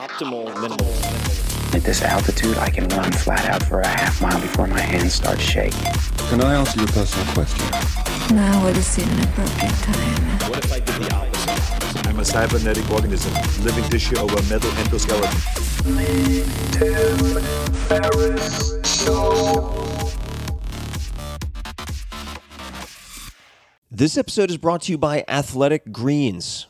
optimal minerals. At this altitude, I can run flat out for a half mile before my hands start shaking. Can I answer your personal question? Now would seem an appropriate time. What if I did the opposite? I'm a cybernetic organism, living tissue over a metal endoskeleton. This episode is brought to you by Athletic Greens.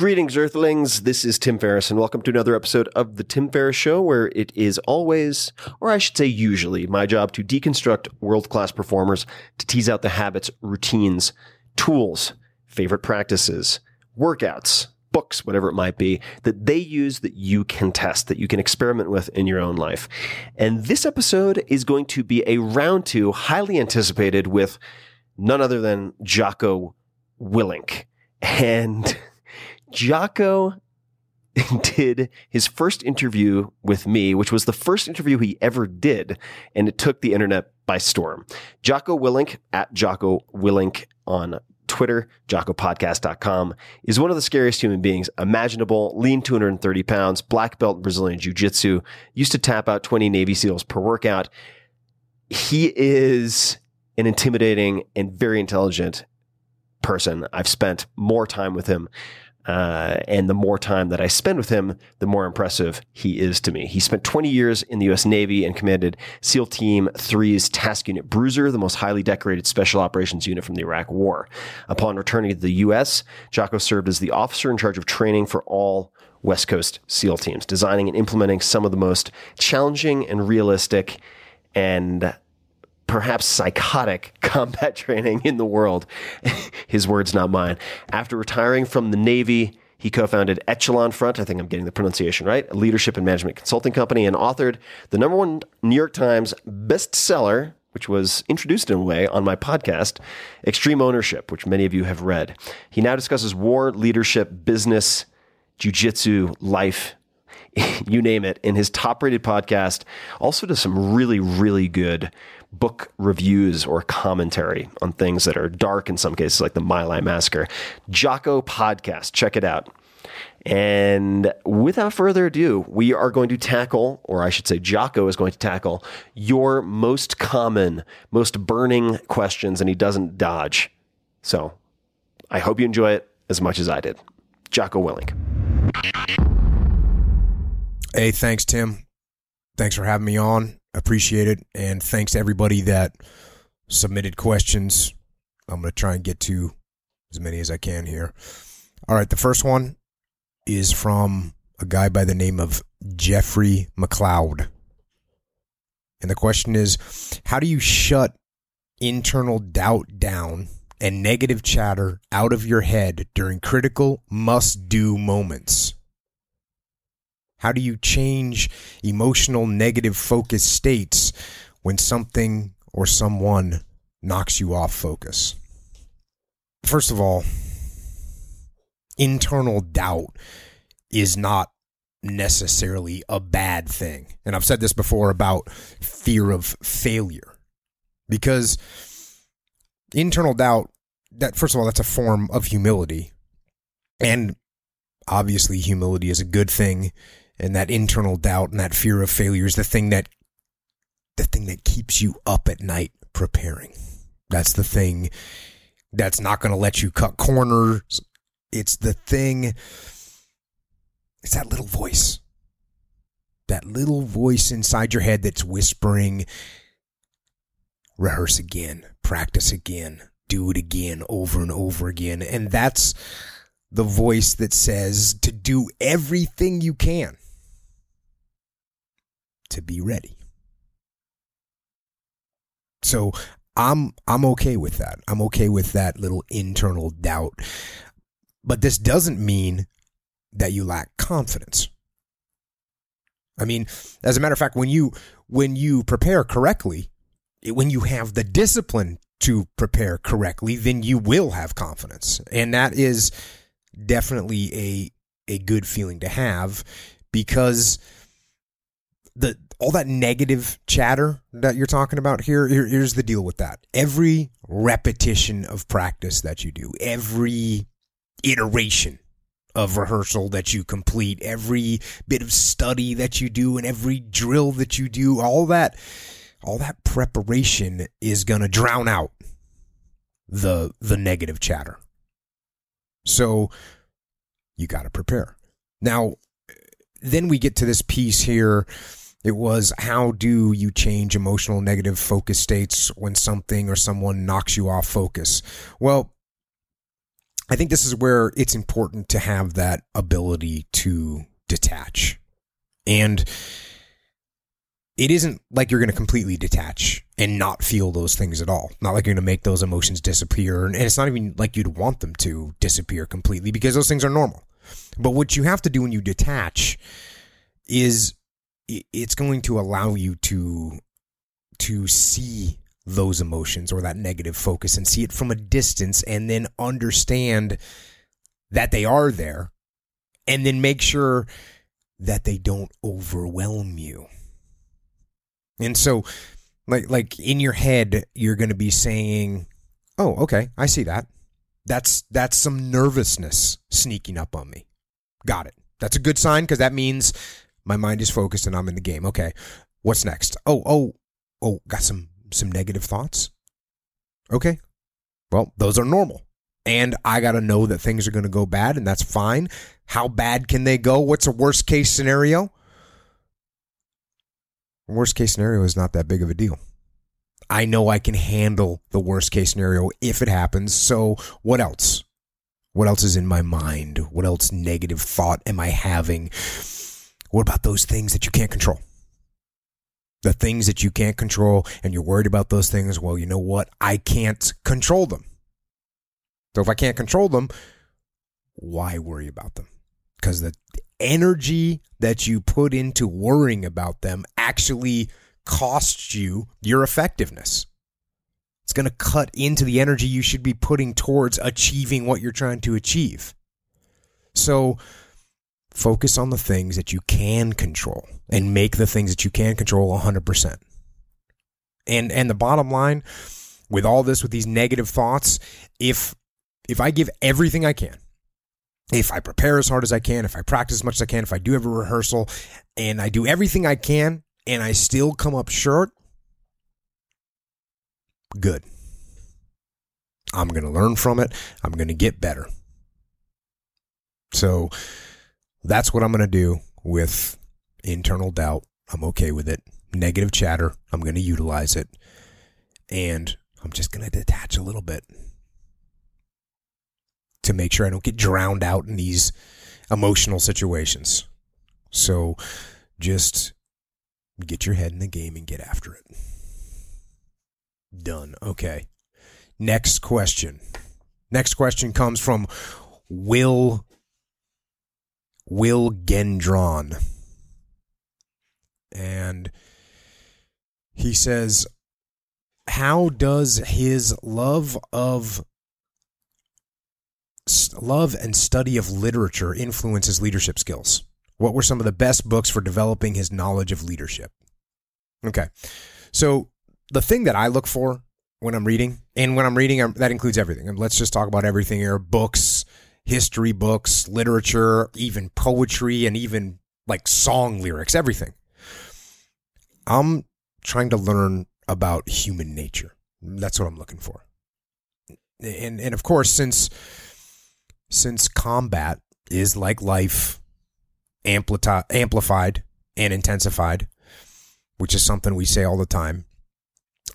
Greetings, Earthlings. This is Tim Ferriss, and welcome to another episode of The Tim Ferriss Show, where it is always, or I should say usually, my job to deconstruct world class performers, to tease out the habits, routines, tools, favorite practices, workouts, books, whatever it might be, that they use that you can test, that you can experiment with in your own life. And this episode is going to be a round two, highly anticipated, with none other than Jocko Willink. And Jocko did his first interview with me, which was the first interview he ever did, and it took the internet by storm. Jocko Willink at Jocko Willink on Twitter, JockoPodcast.com, is one of the scariest human beings imaginable. Lean 230 pounds, black belt Brazilian Jiu Jitsu, used to tap out 20 Navy SEALs per workout. He is an intimidating and very intelligent person. I've spent more time with him uh, and the more time that I spend with him, the more impressive he is to me. He spent 20 years in the U.S. Navy and commanded SEAL Team 3's Task Unit Bruiser, the most highly decorated special operations unit from the Iraq War. Upon returning to the U.S., Jocko served as the officer in charge of training for all West Coast SEAL teams, designing and implementing some of the most challenging and realistic and perhaps psychotic combat training in the world. His words, not mine. After retiring from the Navy, he co-founded Echelon Front, I think I'm getting the pronunciation right, a leadership and management consulting company, and authored the number one New York Times bestseller, which was introduced in a way on my podcast, Extreme Ownership, which many of you have read. He now discusses war, leadership, business, jujitsu, life, you name it, in his top rated podcast. Also does some really, really good book reviews or commentary on things that are dark in some cases, like the My Lai Massacre. Jocko Podcast. Check it out. And without further ado, we are going to tackle, or I should say, Jocko is going to tackle your most common, most burning questions, and he doesn't dodge. So I hope you enjoy it as much as I did. Jocko Willink. Hey, thanks, Tim. Thanks for having me on. Appreciate it. And thanks to everybody that submitted questions. I'm going to try and get to as many as I can here. All right. The first one is from a guy by the name of Jeffrey McLeod. And the question is How do you shut internal doubt down and negative chatter out of your head during critical must do moments? How do you change emotional negative focus states when something or someone knocks you off focus? First of all, internal doubt is not necessarily a bad thing. And I've said this before about fear of failure. Because internal doubt that first of all that's a form of humility. And obviously humility is a good thing and that internal doubt and that fear of failure is the thing that the thing that keeps you up at night preparing. That's the thing that's not going to let you cut corners. It's the thing it's that little voice. That little voice inside your head that's whispering rehearse again, practice again, do it again over and over again. And that's the voice that says to do everything you can to be ready. So I'm I'm okay with that. I'm okay with that little internal doubt. But this doesn't mean that you lack confidence. I mean, as a matter of fact, when you when you prepare correctly, when you have the discipline to prepare correctly, then you will have confidence. And that is definitely a a good feeling to have because the all that negative chatter that you're talking about here, here here's the deal with that. Every repetition of practice that you do, every iteration of rehearsal that you complete, every bit of study that you do and every drill that you do, all that all that preparation is going to drown out the the negative chatter. So you got to prepare. Now then we get to this piece here it was how do you change emotional negative focus states when something or someone knocks you off focus? Well, I think this is where it's important to have that ability to detach. And it isn't like you're going to completely detach and not feel those things at all. Not like you're going to make those emotions disappear. And it's not even like you'd want them to disappear completely because those things are normal. But what you have to do when you detach is it's going to allow you to to see those emotions or that negative focus and see it from a distance and then understand that they are there and then make sure that they don't overwhelm you. And so like like in your head you're going to be saying, "Oh, okay, I see that. That's that's some nervousness sneaking up on me." Got it. That's a good sign because that means my mind is focused and I'm in the game. Okay. What's next? Oh, oh, oh, got some some negative thoughts. Okay. Well, those are normal. And I got to know that things are going to go bad and that's fine. How bad can they go? What's a worst case scenario? Worst case scenario is not that big of a deal. I know I can handle the worst case scenario if it happens. So, what else? What else is in my mind? What else negative thought am I having? What about those things that you can't control? The things that you can't control and you're worried about those things, well, you know what? I can't control them. So if I can't control them, why worry about them? Because the energy that you put into worrying about them actually costs you your effectiveness. It's going to cut into the energy you should be putting towards achieving what you're trying to achieve. So, Focus on the things that you can control and make the things that you can control 100%. And and the bottom line with all this with these negative thoughts, if if I give everything I can, if I prepare as hard as I can, if I practice as much as I can, if I do every rehearsal and I do everything I can and I still come up short, good. I'm going to learn from it. I'm going to get better. So that's what I'm going to do with internal doubt. I'm okay with it. negative chatter. I'm going to utilize it. And I'm just going to detach a little bit to make sure I don't get drowned out in these emotional situations. So just get your head in the game and get after it. Done. Okay. Next question. Next question comes from Will Will Gendron. And he says, How does his love of love and study of literature influence his leadership skills? What were some of the best books for developing his knowledge of leadership? Okay. So the thing that I look for when I'm reading, and when I'm reading, um, that includes everything. Let's just talk about everything here books, history books, literature, even poetry, and even like song lyrics, everything. I'm trying to learn about human nature. That's what I'm looking for. And and of course, since since combat is like life, amplita- amplified and intensified, which is something we say all the time.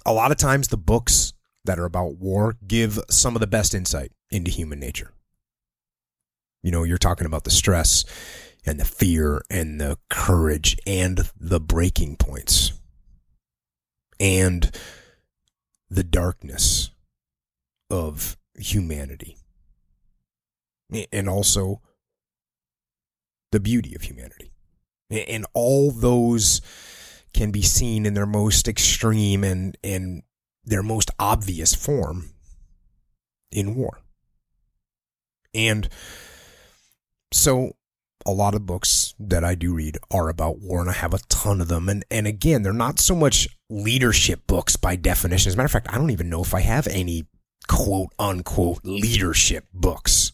A lot of times, the books that are about war give some of the best insight into human nature. You know, you're talking about the stress and the fear and the courage and the breaking points and the darkness of humanity and also the beauty of humanity. And all those can be seen in their most extreme and, and their most obvious form in war. And so a lot of books that I do read are about war, and I have a ton of them. And and again, they're not so much leadership books by definition. As a matter of fact, I don't even know if I have any quote unquote leadership books.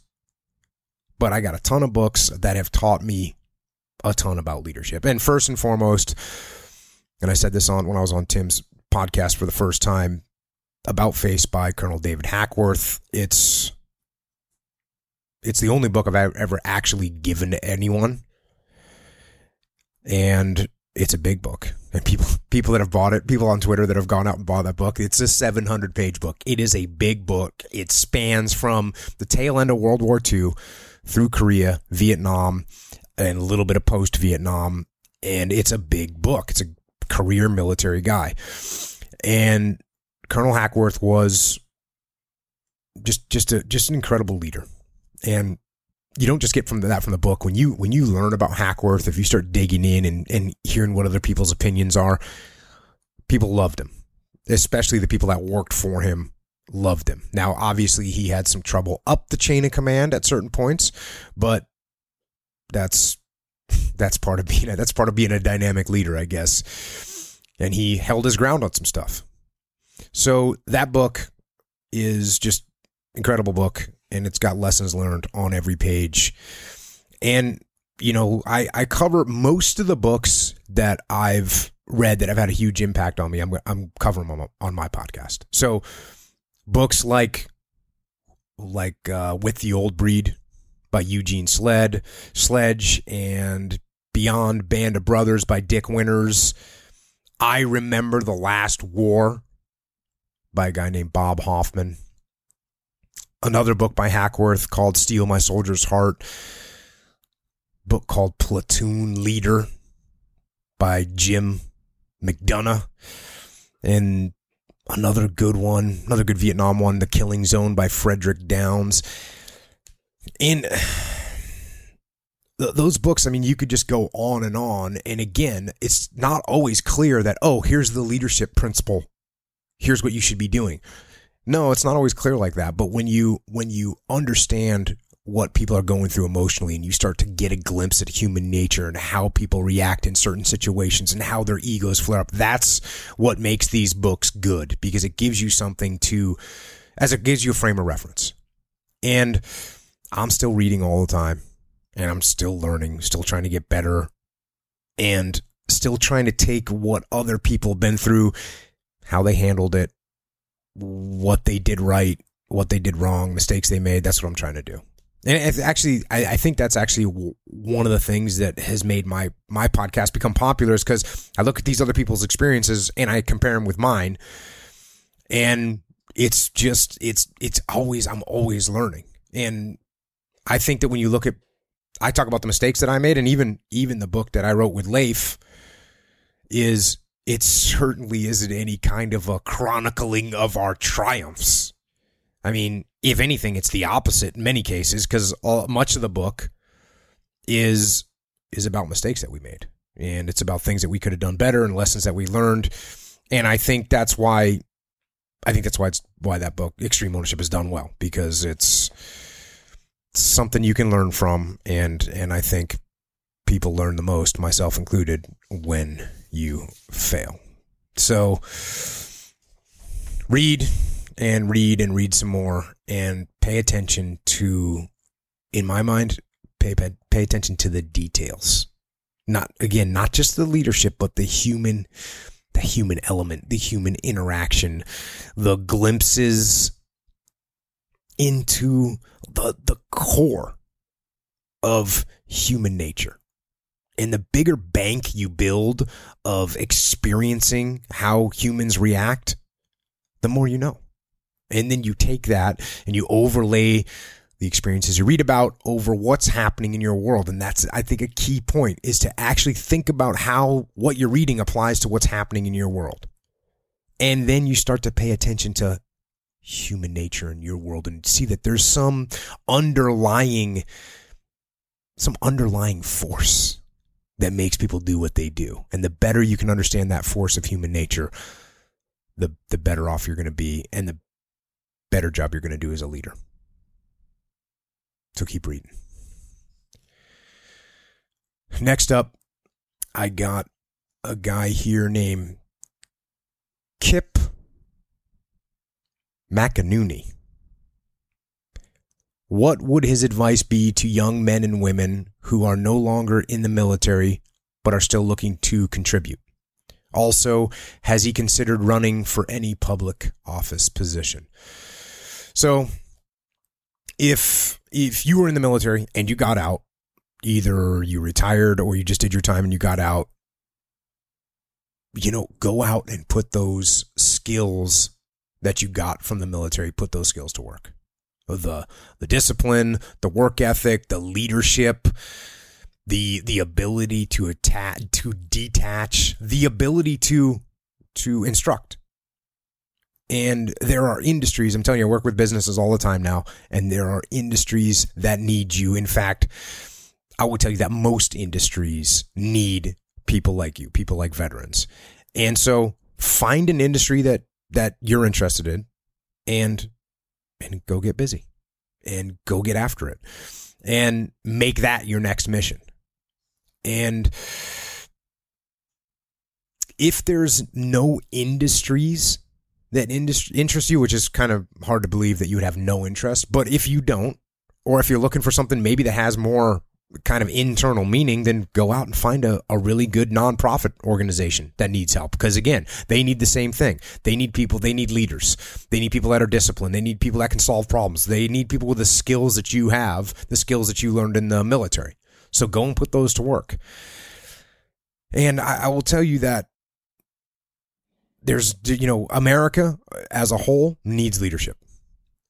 But I got a ton of books that have taught me a ton about leadership. And first and foremost, and I said this on when I was on Tim's podcast for the first time, about face by Colonel David Hackworth. It's it's the only book I've ever actually given to anyone. And it's a big book. And people people that have bought it, people on Twitter that have gone out and bought that book, it's a 700 page book. It is a big book. It spans from the tail end of World War II through Korea, Vietnam, and a little bit of post Vietnam. And it's a big book. It's a career military guy. And Colonel Hackworth was just just a just an incredible leader and you don't just get from that from the book. When you when you learn about Hackworth if you start digging in and, and hearing what other people's opinions are people loved him. Especially the people that worked for him loved him. Now obviously he had some trouble up the chain of command at certain points but that's that's part of being a, that's part of being a dynamic leader I guess. And he held his ground on some stuff. So that book is just incredible book and it's got lessons learned on every page. And you know, I I cover most of the books that I've read that have had a huge impact on me. I'm I'm covering them on my podcast. So books like like uh, with the old breed by Eugene Sled, Sledge, and Beyond Band of Brothers by Dick Winters. I remember the last war by a guy named Bob Hoffman another book by Hackworth called Steel My Soldier's Heart, book called Platoon Leader by Jim McDonough, and another good one, another good Vietnam one, The Killing Zone by Frederick Downs. In those books, I mean, you could just go on and on. And again, it's not always clear that, oh, here's the leadership principle. Here's what you should be doing. No, it's not always clear like that. But when you when you understand what people are going through emotionally and you start to get a glimpse at human nature and how people react in certain situations and how their egos flare up, that's what makes these books good because it gives you something to as it gives you a frame of reference. And I'm still reading all the time and I'm still learning, still trying to get better and still trying to take what other people have been through, how they handled it, what they did right, what they did wrong, mistakes they made. That's what I'm trying to do. And actually, I, I think that's actually one of the things that has made my my podcast become popular is because I look at these other people's experiences and I compare them with mine, and it's just it's it's always I'm always learning, and I think that when you look at, I talk about the mistakes that I made, and even even the book that I wrote with Leif is it certainly isn't any kind of a chronicling of our triumphs. I mean, if anything, it's the opposite in many cases because uh, much of the book is is about mistakes that we made, and it's about things that we could have done better and lessons that we learned. And I think that's why, I think that's why it's why that book, Extreme Ownership, is done well because it's something you can learn from, and and I think people learn the most, myself included, when you fail. So read and read and read some more and pay attention to, in my mind, pay, pay attention to the details. Not, again, not just the leadership, but the human, the human element, the human interaction, the glimpses into the, the core of human nature and the bigger bank you build of experiencing how humans react, the more you know. And then you take that and you overlay the experiences you read about over what's happening in your world. And that's, I think, a key point is to actually think about how what you're reading applies to what's happening in your world. And then you start to pay attention to human nature in your world and see that there's some underlying, some underlying force that makes people do what they do. And the better you can understand that force of human nature, the the better off you're going to be and the better job you're going to do as a leader. So keep reading. Next up, I got a guy here named Kip McAnooney. What would his advice be to young men and women who are no longer in the military but are still looking to contribute? Also, has he considered running for any public office position? So, if if you were in the military and you got out, either you retired or you just did your time and you got out, you know, go out and put those skills that you got from the military, put those skills to work the the discipline, the work ethic, the leadership, the the ability to attach to detach, the ability to to instruct. And there are industries, I'm telling you, I work with businesses all the time now, and there are industries that need you. In fact, I will tell you that most industries need people like you, people like veterans. And so find an industry that that you're interested in and and go get busy and go get after it and make that your next mission. And if there's no industries that interest you, which is kind of hard to believe that you would have no interest, but if you don't, or if you're looking for something maybe that has more kind of internal meaning, then go out and find a, a really good nonprofit organization that needs help. Because again, they need the same thing. They need people, they need leaders. They need people that are disciplined. They need people that can solve problems. They need people with the skills that you have, the skills that you learned in the military. So go and put those to work. And I, I will tell you that there's, you know, America as a whole needs leadership.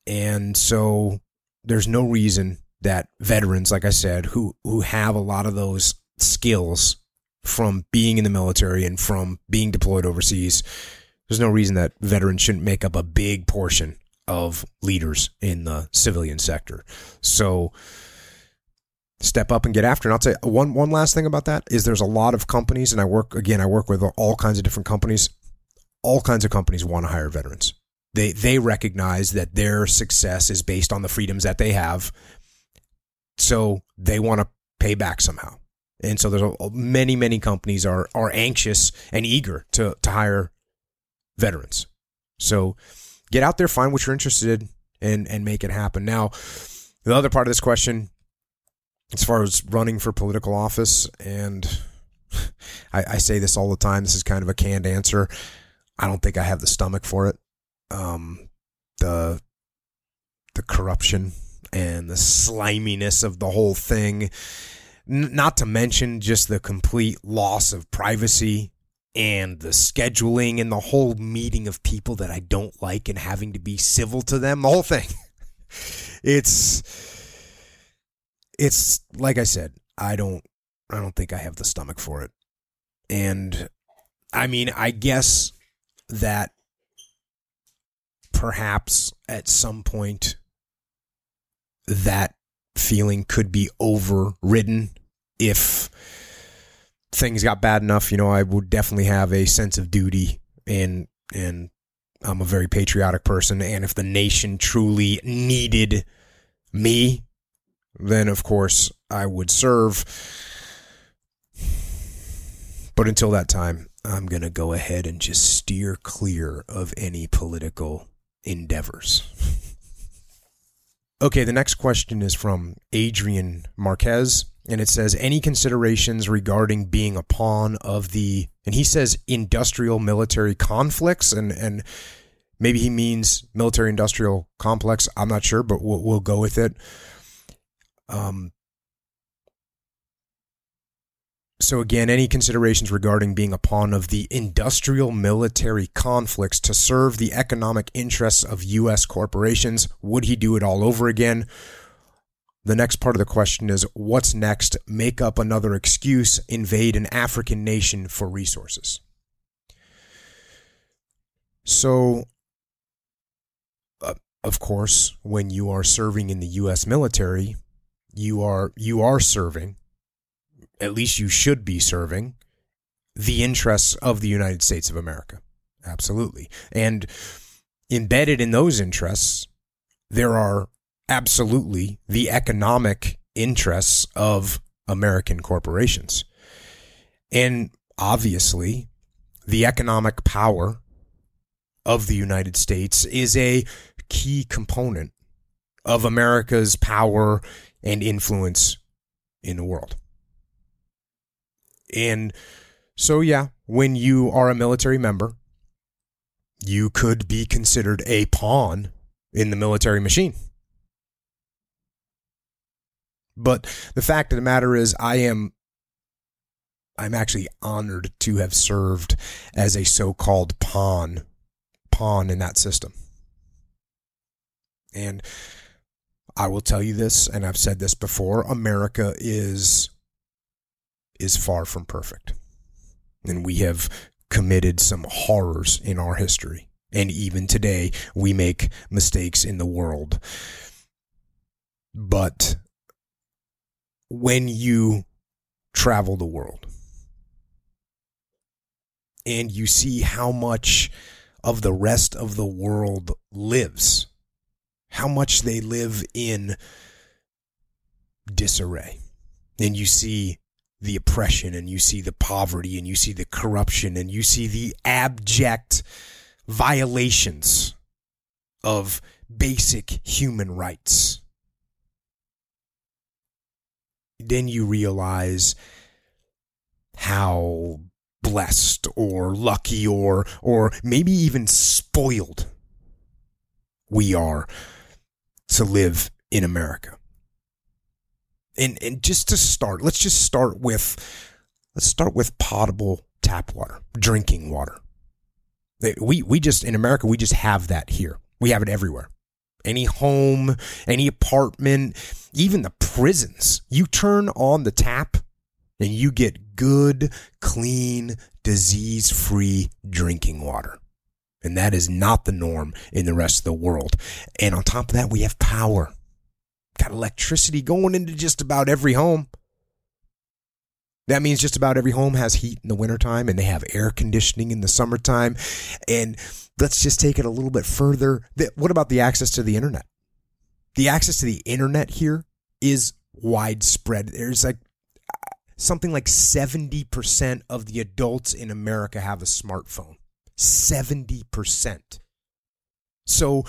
And so there's no reason that veterans, like I said, who who have a lot of those skills from being in the military and from being deployed overseas, there's no reason that veterans shouldn't make up a big portion of leaders in the civilian sector. So step up and get after. And I'll say one one last thing about that is there's a lot of companies, and I work again, I work with all kinds of different companies. All kinds of companies want to hire veterans. They they recognize that their success is based on the freedoms that they have so they want to pay back somehow. And so there's a, many, many companies are are anxious and eager to to hire veterans. So get out there, find what you're interested in, and and make it happen. Now, the other part of this question, as far as running for political office, and I, I say this all the time. This is kind of a canned answer. I don't think I have the stomach for it. Um, the the corruption and the sliminess of the whole thing. N- not to mention just the complete loss of privacy and the scheduling and the whole meeting of people that I don't like and having to be civil to them. The whole thing. It's it's like I said, I don't I don't think I have the stomach for it. And I mean, I guess that perhaps at some point that feeling could be overridden if things got bad enough, you know, I would definitely have a sense of duty and and I'm a very patriotic person and if the nation truly needed me, then of course I would serve. But until that time, I'm going to go ahead and just steer clear of any political endeavors. okay, the next question is from Adrian Marquez, and it says Any considerations regarding being a pawn of the, and he says industrial military conflicts, and, and maybe he means military industrial complex. I'm not sure, but we'll, we'll go with it. Um, so, again, any considerations regarding being a pawn of the industrial military conflicts to serve the economic interests of U.S. corporations? Would he do it all over again? The next part of the question is what's next? Make up another excuse, invade an African nation for resources. So, uh, of course, when you are serving in the U.S. military, you are you are serving at least you should be serving the interests of the United States of America. Absolutely. And embedded in those interests, there are absolutely the economic interests of American corporations. And obviously, the economic power of the United States is a key component of America's power and influence in the world. And so, yeah, when you are a military member, you could be considered a pawn in the military machine. But the fact of the matter is, I am. I'm actually honored to have served as a so-called pawn, pawn in that system. And I will tell you this, and I've said this before: America is is far from perfect. And we have committed some horrors in our history. And even today, we make mistakes in the world. But when you travel the world and you see how much of the rest of the world lives, how much they live in disarray, and you see the oppression and you see the poverty and you see the corruption and you see the abject violations of basic human rights. Then you realize how blessed or lucky or or maybe even spoiled we are to live in America and and just to start, let's just start with let's start with potable tap water, drinking water. We we just in America we just have that here. We have it everywhere. Any home, any apartment, even the prisons. You turn on the tap and you get good, clean, disease-free drinking water. And that is not the norm in the rest of the world. And on top of that, we have power. Got electricity going into just about every home. That means just about every home has heat in the wintertime and they have air conditioning in the summertime. And let's just take it a little bit further. What about the access to the internet? The access to the internet here is widespread. There's like something like 70% of the adults in America have a smartphone. 70%. So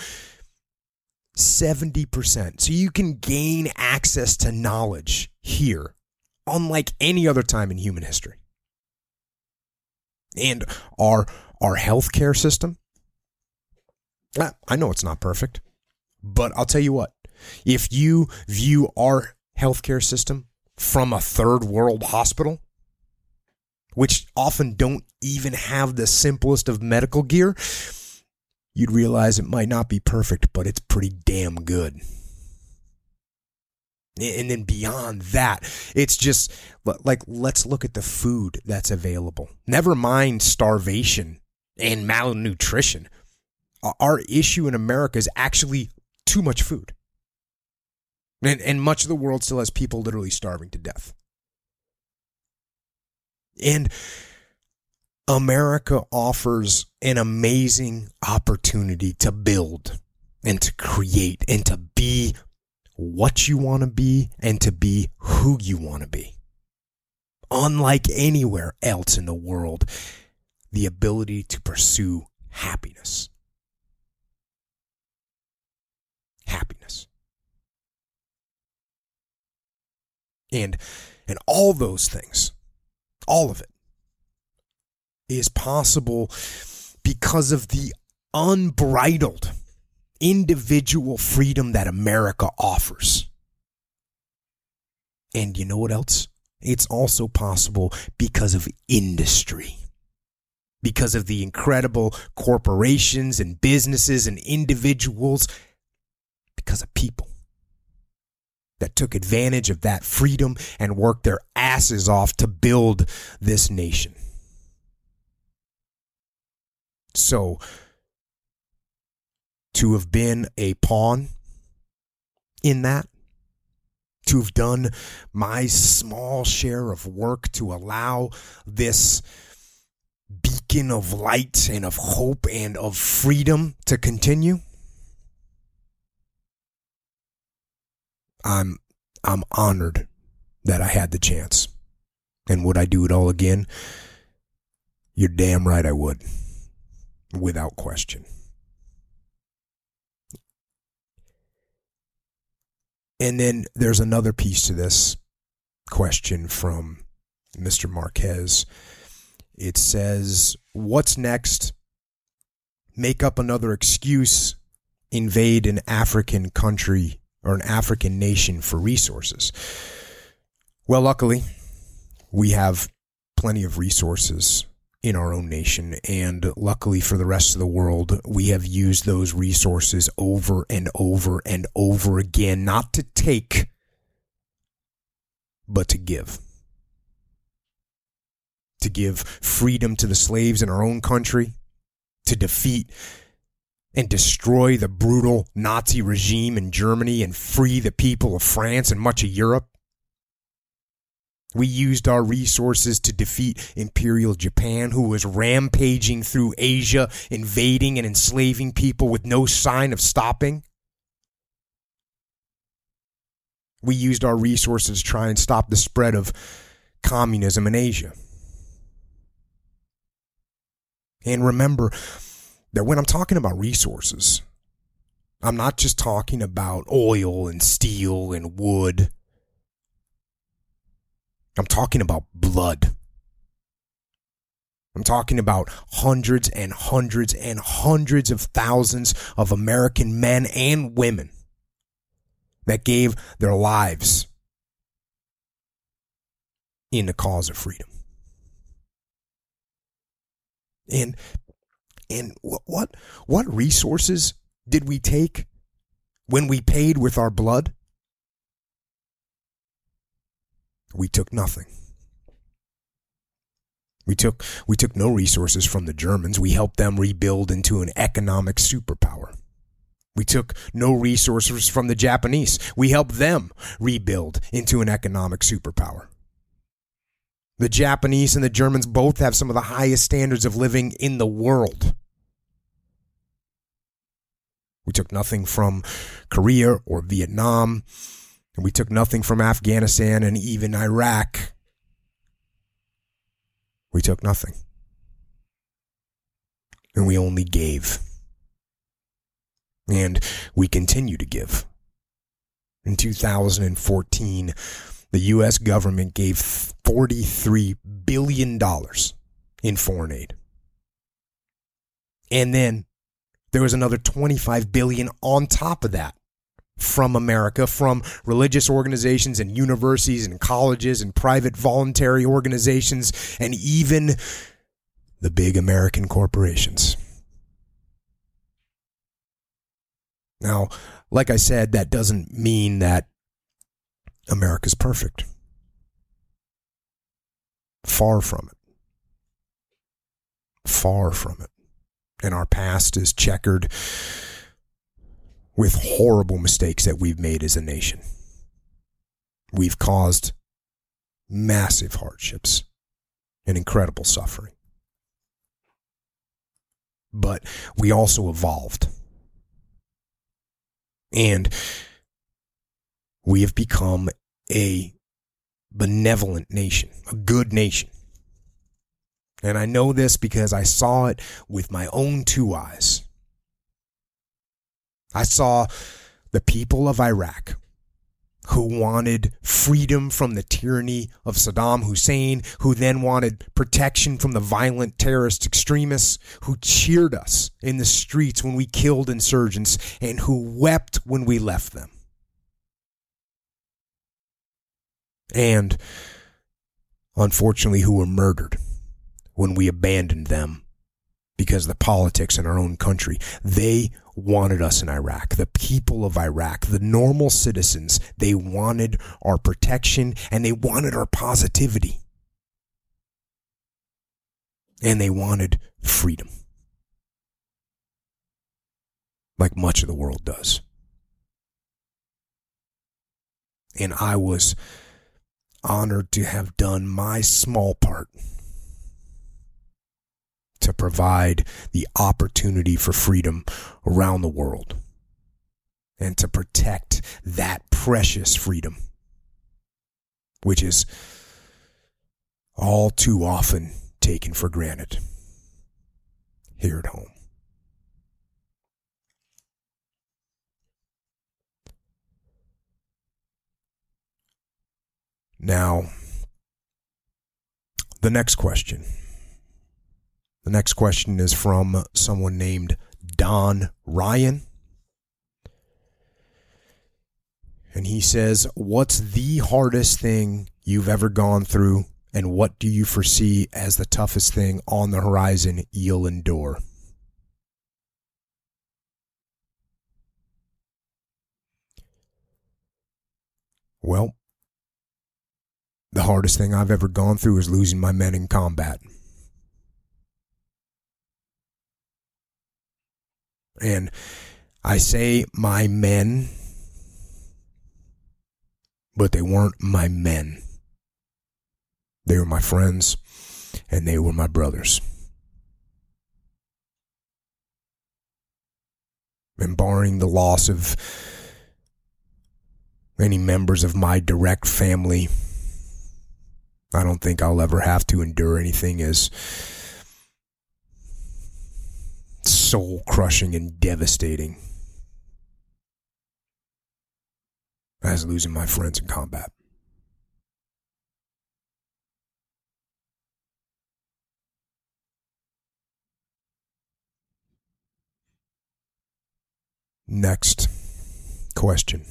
70%. So you can gain access to knowledge here, unlike any other time in human history. And our our healthcare system, ah, I know it's not perfect, but I'll tell you what, If you view our healthcare system from a third world hospital, which often don't even have the simplest of medical gear, you'd realize it might not be perfect, but it's pretty damn good. And then beyond that, it's just like, let's look at the food that's available. Never mind starvation and malnutrition. Our issue in America is actually too much food. And, and much of the world still has people literally starving to death. And America offers an amazing opportunity to build and to create and to be what you want to be and to be who you want to be. Unlike anywhere else in the world, the ability to pursue happiness. Happiness. And and all those things, all of it is possible because of the unbridled individual freedom that America offers. And you know what else? It's also possible because of industry. Because of the incredible corporations and businesses and individuals. Because of people that took advantage of that freedom and worked their asses off to build this nation. So, to have been a pawn in that, to have done my small share of work to allow this beacon of light and of hope and of freedom to continue. I'm I'm honored that I had the chance. And would I do it all again? You're damn right I would. Without question. And then there's another piece to this question from Mr. Marquez. It says, What's next? Make up another excuse, invade an African country or an African nation for resources. Well, luckily, we have plenty of resources in our own nation. And luckily for the rest of the world, we have used those resources over and over and over again, not to take, but to give. To give freedom to the slaves in our own country, to defeat and destroy the brutal Nazi regime in Germany and free the people of France and much of Europe. We used our resources to defeat Imperial Japan, who was rampaging through Asia, invading and enslaving people with no sign of stopping. We used our resources to try and stop the spread of communism in Asia. And remember that when I'm talking about resources, I'm not just talking about oil and steel and wood I'm talking about blood. I'm talking about hundreds and hundreds and hundreds of thousands of American men and women that gave their lives in the cause of freedom. And and what what resources did we take when we paid with our blood? We took nothing. We took we took no resources from the Germans. We helped them rebuild into an economic superpower. We took no resources from the Japanese. We helped them rebuild into an economic superpower. The Japanese and the Germans both have some of the highest standards of living in the world. We took nothing from Korea or Vietnam and we took nothing from Afghanistan and even Iraq. We took nothing. And we only gave. And we continue to give. In 2014, the U.S. government gave $43 billion in foreign aid. And then there was another 25 billion on top of that from America, from religious organizations and universities and colleges and private voluntary organizations and even the big American corporations. Now, like I said, that doesn't mean that America's perfect. Far from it. Far from it. And our past is checkered with horrible mistakes that we've made as a nation. We've caused massive hardships and incredible suffering. But we also evolved. And we have become a benevolent nation, a good nation. And I know this because I saw it with my own two eyes. I saw the people of Iraq who wanted freedom from the tyranny of Saddam Hussein, who then wanted protection from the violent terrorist extremists, who cheered us in the streets when we killed insurgents, and who wept when we left them. And unfortunately, who were murdered when we abandoned them because of the politics in our own country. They wanted us in Iraq. The people of Iraq, the normal citizens, they wanted our protection and they wanted our positivity. And they wanted freedom. Like much of the world does. And I was honored to have done my small part to provide the opportunity for freedom around the world and to protect that precious freedom, which is all too often taken for granted here at home. Now, the next question. The next question is from someone named Don Ryan. And he says, What's the hardest thing you've ever gone through, and what do you foresee as the toughest thing on the horizon you'll endure? Well, the hardest thing I've ever gone through is losing my men in combat. And I say my men, but they weren't my men. They were my friends and they were my brothers. And barring the loss of any members of my direct family, I don't think I'll ever have to endure anything as soul crushing and devastating as losing my friends in combat. Next question.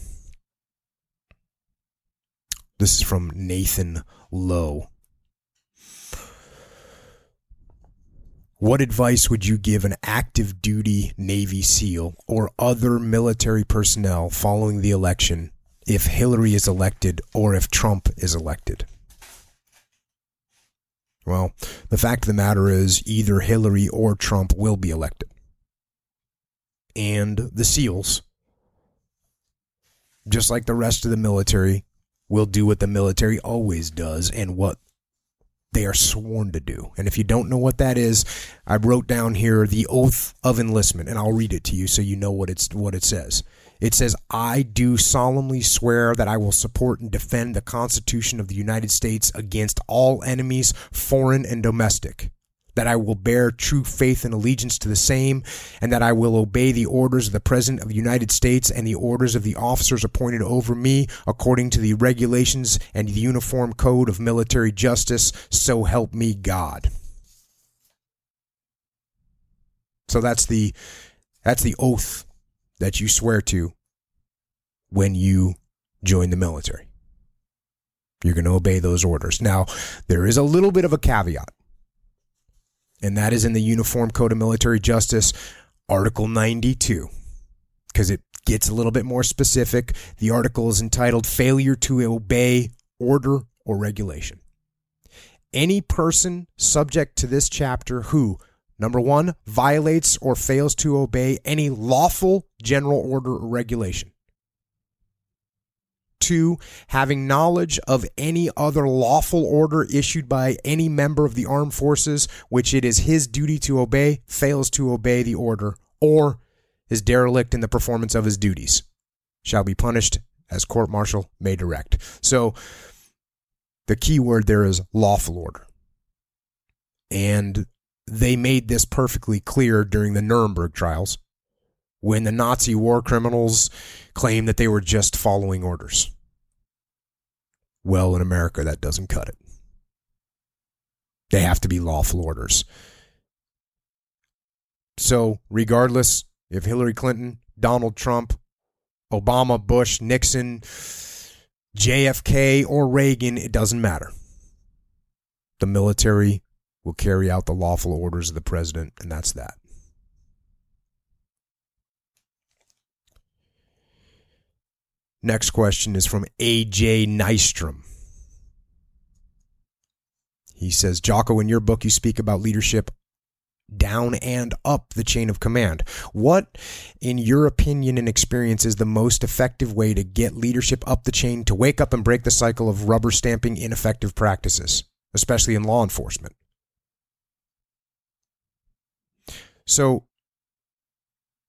This is from Nathan Lowe. What advice would you give an active duty Navy SEAL or other military personnel following the election if Hillary is elected or if Trump is elected? Well, the fact of the matter is either Hillary or Trump will be elected. And the SEALs, just like the rest of the military, will do what the military always does and what they are sworn to do. And if you don't know what that is, I wrote down here the oath of enlistment, and I'll read it to you so you know what it's what it says. It says, I do solemnly swear that I will support and defend the Constitution of the United States against all enemies, foreign and domestic that I will bear true faith and allegiance to the same, and that I will obey the orders of the President of the United States and the orders of the officers appointed over me according to the regulations and the Uniform Code of Military Justice, so help me God. So that's the that's the oath that you swear to when you join the military. You're going to obey those orders. Now, there is a little bit of a caveat, and that is in the Uniform Code of Military Justice, Article 92, because it gets a little bit more specific. The article is entitled Failure to Obey Order or Regulation. Any person subject to this chapter who, number one, violates or fails to obey any lawful general order or regulation. Two, having knowledge of any other lawful order issued by any member of the armed forces, which it is his duty to obey, fails to obey the order, or is derelict in the performance of his duties, shall be punished as court martial may direct. So, the key word there is lawful order. And they made this perfectly clear during the Nuremberg trials when the Nazi war criminals claimed that they were just following orders. Well, in America, that doesn't cut it. They have to be lawful orders. So, regardless if Hillary Clinton, Donald Trump, Obama, Bush, Nixon, JFK, or Reagan, it doesn't matter. The military will carry out the lawful orders of the president, and that's that. Next question is from AJ Nystrom. He says, Jocko, in your book, you speak about leadership down and up the chain of command. What, in your opinion and experience, is the most effective way to get leadership up the chain to wake up and break the cycle of rubber stamping ineffective practices, especially in law enforcement? So,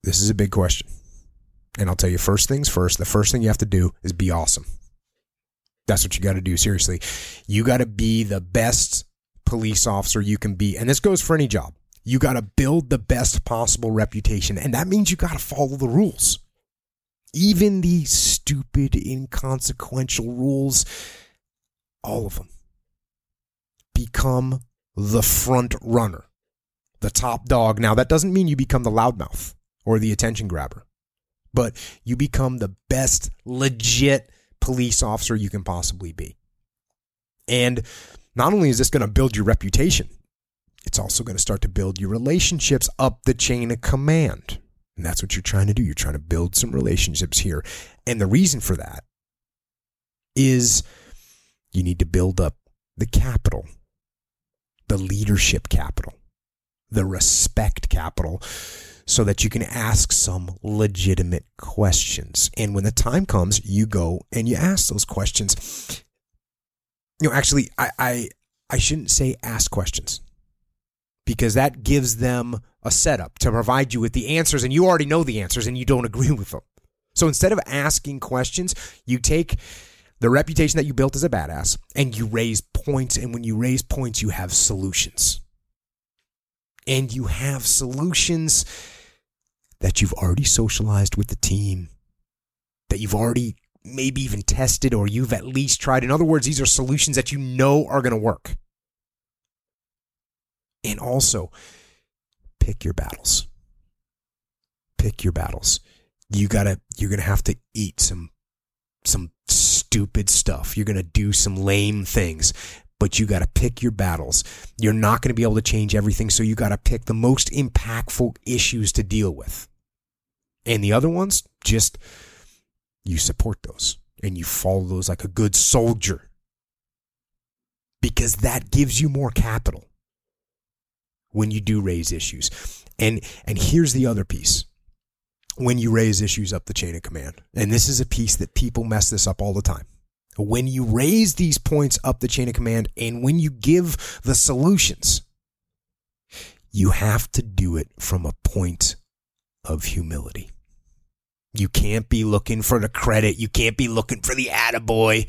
this is a big question. And I'll tell you first things first. The first thing you have to do is be awesome. That's what you got to do. Seriously. You got to be the best police officer you can be. And this goes for any job. You got to build the best possible reputation. And that means you got to follow the rules. Even the stupid, inconsequential rules, all of them. Become the front runner, the top dog. Now, that doesn't mean you become the loudmouth or the attention grabber but you become the best legit police officer you can possibly be. And not only is this going to build your reputation, it's also going to start to build your relationships up the chain of command. And that's what you're trying to do. You're trying to build some relationships here. And the reason for that is you need to build up the capital, the leadership capital, the respect capital so that you can ask some legitimate questions. And when the time comes, you go and you ask those questions. You know, actually, I, I, I shouldn't say ask questions because that gives them a setup to provide you with the answers, and you already know the answers and you don't agree with them. So instead of asking questions, you take the reputation that you built as a badass and you raise points. And when you raise points, you have solutions. And you have solutions that you've already socialized with the team, that you've already maybe even tested or you've at least tried. In other words, these are solutions that you know are going to work. And also, pick your battles. Pick your battles. You gotta, you're gonna have to eat some, some stupid stuff. You're gonna do some lame things, but you gotta pick your battles. You're not gonna be able to change everything, so you gotta pick the most impactful issues to deal with. And the other ones, just you support those and you follow those like a good soldier because that gives you more capital when you do raise issues. And and here's the other piece. When you raise issues up the chain of command. And this is a piece that people mess this up all the time. When you raise these points up the chain of command and when you give the solutions, you have to do it from a point of humility. You can't be looking for the credit. You can't be looking for the attaboy.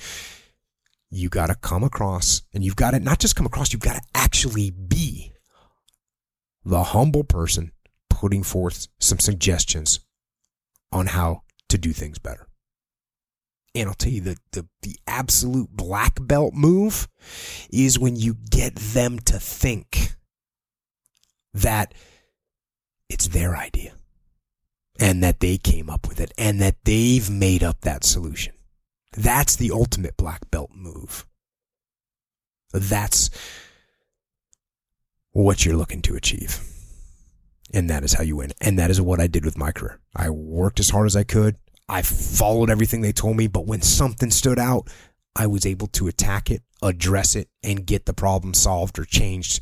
You got to come across, and you've got to not just come across, you've got to actually be the humble person putting forth some suggestions on how to do things better. And I'll tell you the, the, the absolute black belt move is when you get them to think that it's their idea and that they came up with it and that they've made up that solution. That's the ultimate black belt move. That's what you're looking to achieve. And that is how you win. And that is what I did with my career. I worked as hard as I could. I followed everything they told me, but when something stood out, I was able to attack it, address it, and get the problem solved or changed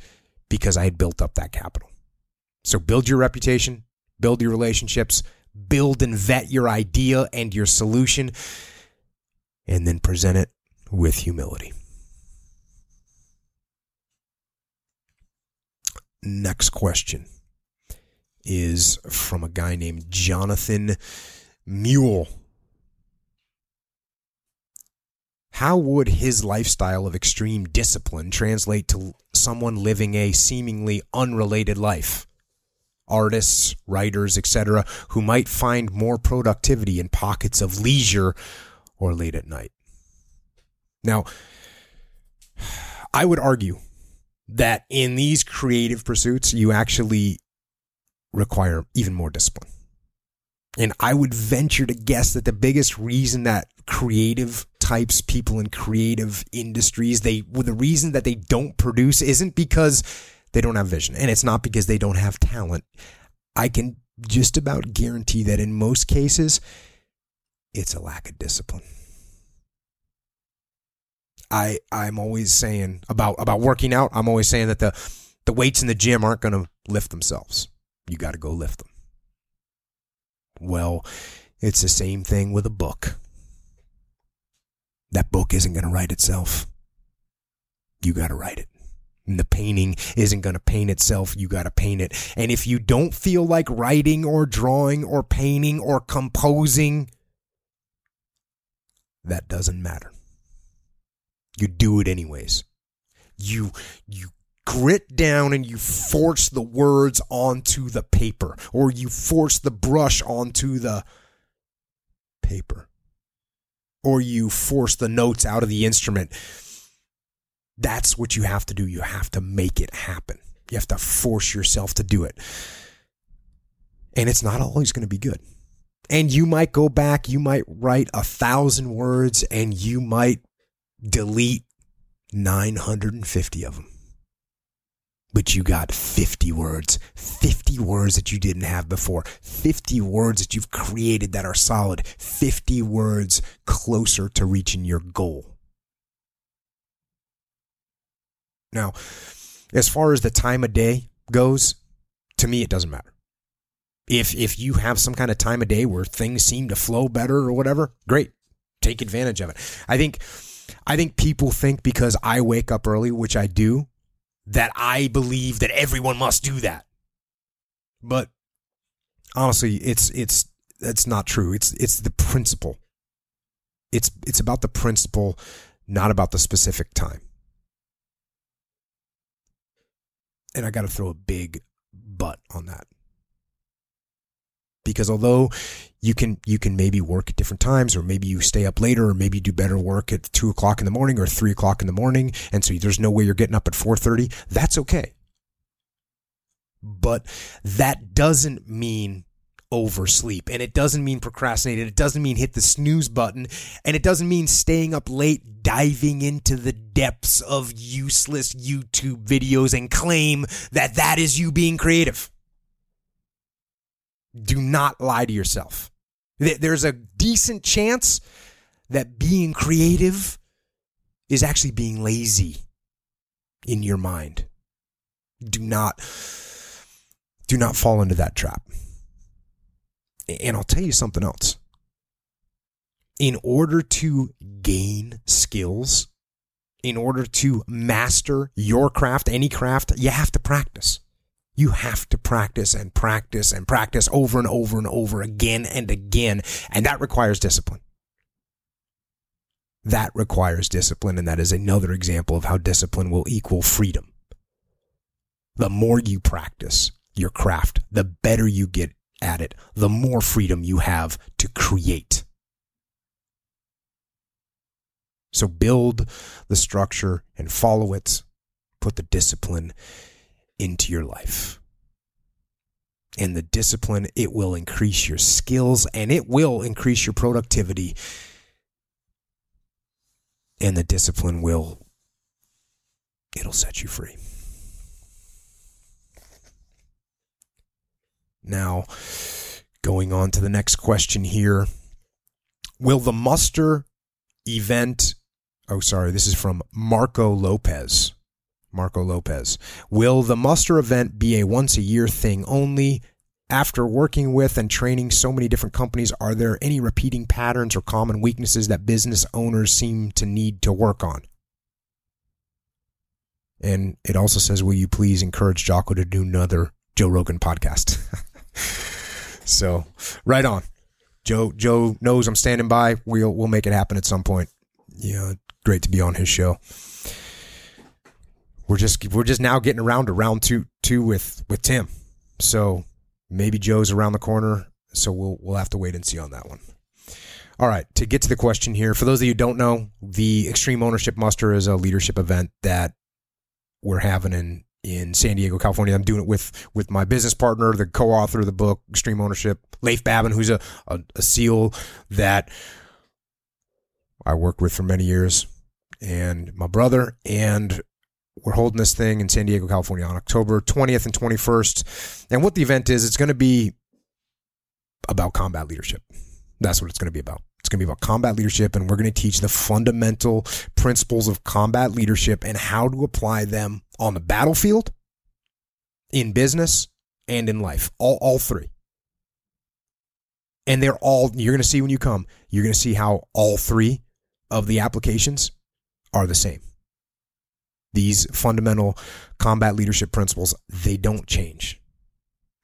because I had built up that capital. So build your reputation, build your relationships, build and vet your idea and your solution, and then present it with humility. Next question is from a guy named Jonathan Mule. How would his lifestyle of extreme discipline translate to someone living a seemingly unrelated life? Artists, writers, etc., who might find more productivity in pockets of leisure or late at night. Now, I would argue that in these creative pursuits, you actually require even more discipline. And I would venture to guess that the biggest reason that creative types, people in creative industries, they well, the reason that they don't produce isn't because they don't have vision, and it's not because they don't have talent. I can just about guarantee that in most cases, it's a lack of discipline. I I'm always saying about about working out. I'm always saying that the the weights in the gym aren't going to lift themselves. You got to go lift them. Well, it's the same thing with a book. That book isn't going to write itself. You got to write it. And the painting isn't going to paint itself. You got to paint it. And if you don't feel like writing or drawing or painting or composing, that doesn't matter. You do it anyways. You you grit down and you force the words onto the paper or you force the brush onto the paper or you force the notes out of the instrument. That's what you have to do. You have to make it happen. You have to force yourself to do it. And it's not always going to be good. And you might go back, you might write a thousand words, and you might delete 950 of them. But you got 50 words, 50 words that you didn't have before, 50 words that you've created that are solid, 50 words closer to reaching your goal. Now, as far as the time of day goes, to me, it doesn't matter. If, if you have some kind of time of day where things seem to flow better or whatever, great. Take advantage of it. I think I think people think because I wake up early, which I do, that I believe that everyone must do that. But honestly, it's it's that's not true. It's it's the principle. It's it's about the principle, not about the specific time. And I got to throw a big but on that. Because although you can you can maybe work at different times or maybe you stay up later or maybe you do better work at two o'clock in the morning or three o'clock in the morning and so there's no way you're getting up at 4.30 that's okay. But that doesn't mean oversleep and it doesn't mean procrastinate it doesn't mean hit the snooze button and it doesn't mean staying up late diving into the depths of useless youtube videos and claim that that is you being creative do not lie to yourself. There's a decent chance that being creative is actually being lazy in your mind. Do not do not fall into that trap. And I'll tell you something else. In order to gain skills, in order to master your craft, any craft, you have to practice. You have to practice and practice and practice over and over and over again and again. And that requires discipline. That requires discipline. And that is another example of how discipline will equal freedom. The more you practice your craft, the better you get at it, the more freedom you have to create. So build the structure and follow it. Put the discipline into your life. And the discipline, it will increase your skills and it will increase your productivity. And the discipline will, it'll set you free. Now, going on to the next question here. Will the muster event, oh, sorry, this is from Marco Lopez. Marco Lopez. Will the muster event be a once a year thing only? After working with and training so many different companies, are there any repeating patterns or common weaknesses that business owners seem to need to work on? And it also says, Will you please encourage Jocko to do another Joe Rogan podcast? so, right on. Joe Joe knows I'm standing by. We'll we'll make it happen at some point. Yeah, great to be on his show. We're just we're just now getting around to round two two with with Tim. So maybe Joe's around the corner. So we'll we'll have to wait and see on that one. All right, to get to the question here, for those of you who don't know, the Extreme Ownership Muster is a leadership event that we're having in in San Diego, California. I'm doing it with with my business partner, the co-author of the book Extreme Ownership, Leif Babin, who's a, a, a SEAL that I worked with for many years, and my brother, and we're holding this thing in San Diego, California on October 20th and 21st. And what the event is, it's going to be about combat leadership. That's what it's going to be about. It's going to be about combat leadership, and we're going to teach the fundamental principles of combat leadership and how to apply them on the battlefield, in business, and in life. All, all three. And they're all, you're going to see when you come, you're going to see how all three of the applications are the same. These fundamental combat leadership principles, they don't change,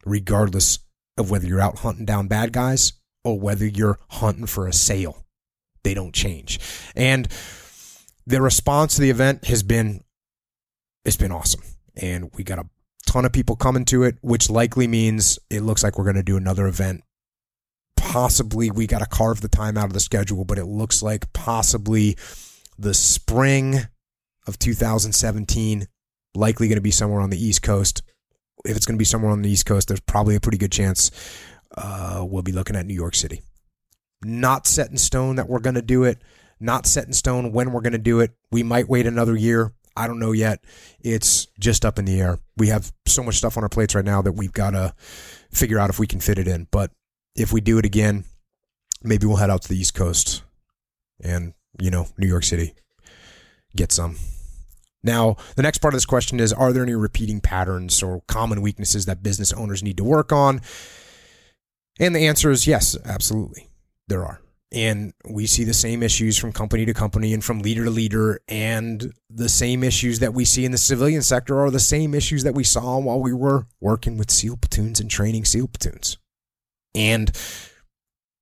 regardless of whether you're out hunting down bad guys or whether you're hunting for a sale. They don't change. And the response to the event has been it's been awesome. And we got a ton of people coming to it, which likely means it looks like we're going to do another event. Possibly we got to carve the time out of the schedule, but it looks like possibly the spring of 2017, likely going to be somewhere on the East Coast. If it's going to be somewhere on the East Coast, there's probably a pretty good chance uh, we'll be looking at New York City. Not set in stone that we're going to do it. Not set in stone when we're going to do it. We might wait another year. I don't know yet. It's just up in the air. We have so much stuff on our plates right now that we've got to figure out if we can fit it in. But if we do it again, maybe we'll head out to the East Coast and, you know, New York City, get some. Now, the next part of this question is Are there any repeating patterns or common weaknesses that business owners need to work on? And the answer is yes, absolutely. There are. And we see the same issues from company to company and from leader to leader. And the same issues that we see in the civilian sector are the same issues that we saw while we were working with SEAL platoons and training SEAL platoons. And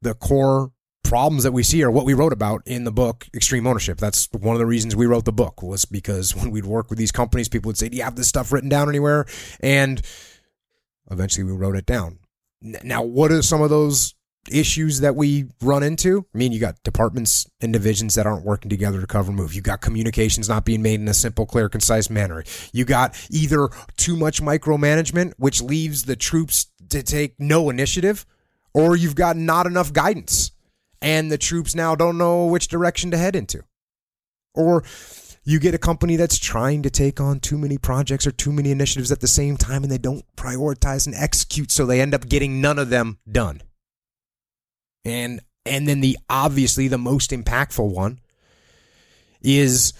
the core problems that we see are what we wrote about in the book extreme ownership that's one of the reasons we wrote the book was because when we'd work with these companies people would say do you have this stuff written down anywhere and eventually we wrote it down now what are some of those issues that we run into i mean you got departments and divisions that aren't working together to cover move you got communications not being made in a simple clear concise manner you got either too much micromanagement which leaves the troops to take no initiative or you've got not enough guidance and the troops now don't know which direction to head into. Or you get a company that's trying to take on too many projects or too many initiatives at the same time and they don't prioritize and execute so they end up getting none of them done. And and then the obviously the most impactful one is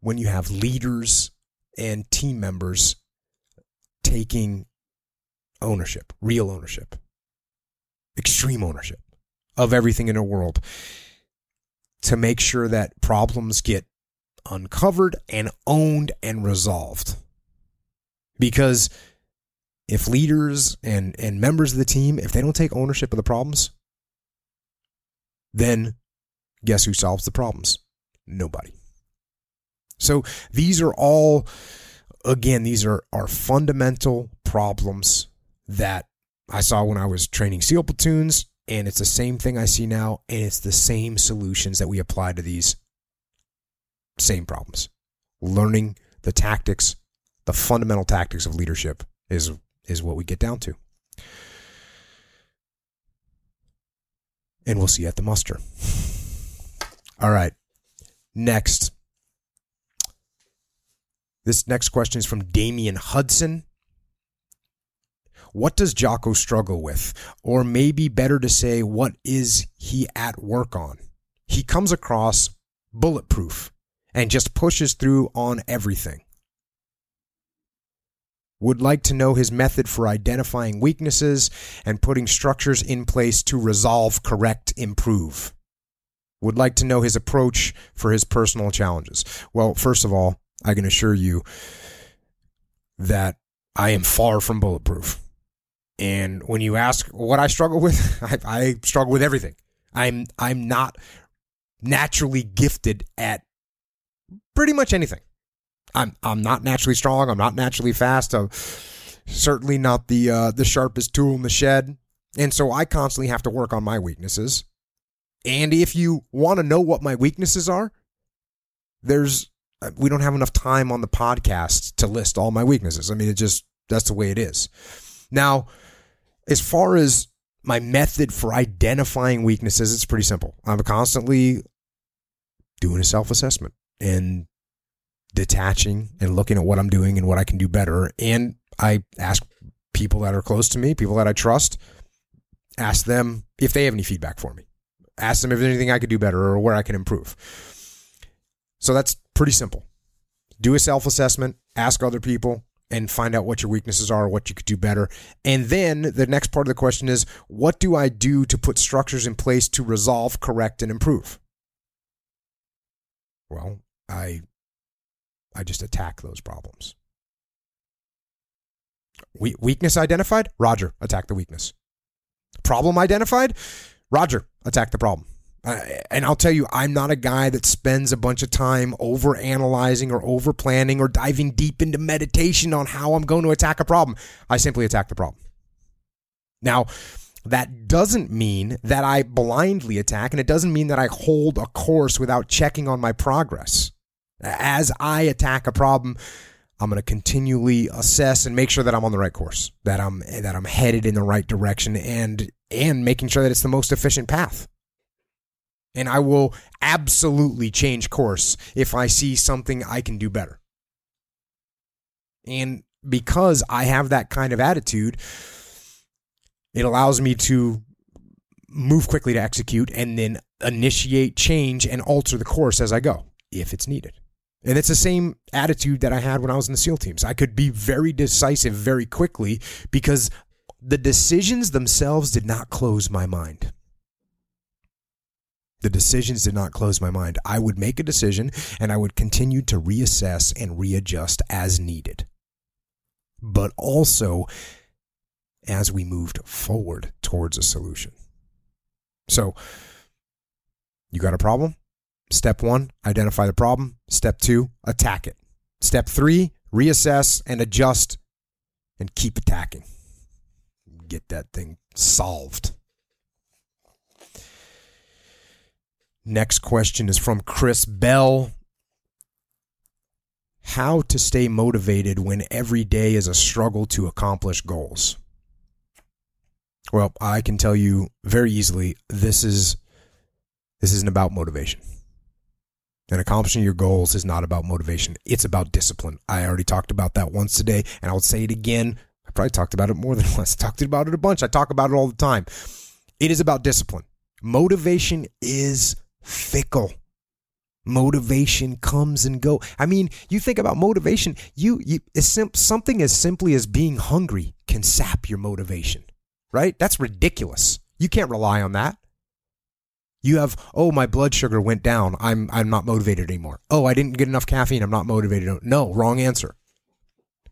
when you have leaders and team members taking ownership, real ownership, extreme ownership of everything in the world to make sure that problems get uncovered and owned and resolved. Because if leaders and, and members of the team, if they don't take ownership of the problems, then guess who solves the problems? Nobody. So these are all, again, these are, are fundamental problems that I saw when I was training SEAL platoons and it's the same thing I see now, and it's the same solutions that we apply to these same problems. Learning the tactics, the fundamental tactics of leadership is is what we get down to. And we'll see you at the muster. All right. Next. This next question is from Damian Hudson. What does Jocko struggle with? Or maybe better to say, what is he at work on? He comes across bulletproof and just pushes through on everything. Would like to know his method for identifying weaknesses and putting structures in place to resolve, correct, improve. Would like to know his approach for his personal challenges. Well, first of all, I can assure you that I am far from bulletproof. And when you ask what I struggle with, I, I struggle with everything. I'm I'm not naturally gifted at pretty much anything. I'm I'm not naturally strong. I'm not naturally fast. I'm certainly not the uh, the sharpest tool in the shed, and so I constantly have to work on my weaknesses. And if you want to know what my weaknesses are, there's uh, we don't have enough time on the podcast to list all my weaknesses. I mean, it just that's the way it is. Now, as far as my method for identifying weaknesses, it's pretty simple. I'm constantly doing a self assessment and detaching and looking at what I'm doing and what I can do better. And I ask people that are close to me, people that I trust, ask them if they have any feedback for me. Ask them if there's anything I could do better or where I can improve. So that's pretty simple. Do a self assessment, ask other people, and find out what your weaknesses are, what you could do better. And then the next part of the question is what do I do to put structures in place to resolve, correct, and improve? Well, I I just attack those problems. We- weakness identified? Roger, attack the weakness. Problem identified? Roger, attack the problem. Uh, and I'll tell you, I'm not a guy that spends a bunch of time over analyzing or over planning or diving deep into meditation on how I'm going to attack a problem. I simply attack the problem. Now, that doesn't mean that I blindly attack, and it doesn't mean that I hold a course without checking on my progress. As I attack a problem, I'm going to continually assess and make sure that I'm on the right course, that I'm that I'm headed in the right direction, and and making sure that it's the most efficient path. And I will absolutely change course if I see something I can do better. And because I have that kind of attitude, it allows me to move quickly to execute and then initiate change and alter the course as I go if it's needed. And it's the same attitude that I had when I was in the SEAL teams. I could be very decisive very quickly because the decisions themselves did not close my mind. The decisions did not close my mind. I would make a decision and I would continue to reassess and readjust as needed. But also as we moved forward towards a solution. So, you got a problem? Step one, identify the problem. Step two, attack it. Step three, reassess and adjust and keep attacking. Get that thing solved. Next question is from Chris Bell. How to stay motivated when every day is a struggle to accomplish goals? Well, I can tell you very easily this is this isn't about motivation. And accomplishing your goals is not about motivation. It's about discipline. I already talked about that once today, and I'll say it again. I probably talked about it more than once. I talked about it a bunch. I talk about it all the time. It is about discipline. Motivation is fickle. Motivation comes and go. I mean, you think about motivation. You, you something as simply as being hungry can sap your motivation, right? That's ridiculous. You can't rely on that. You have, oh, my blood sugar went down. I'm I'm not motivated anymore. Oh, I didn't get enough caffeine. I'm not motivated. No, wrong answer.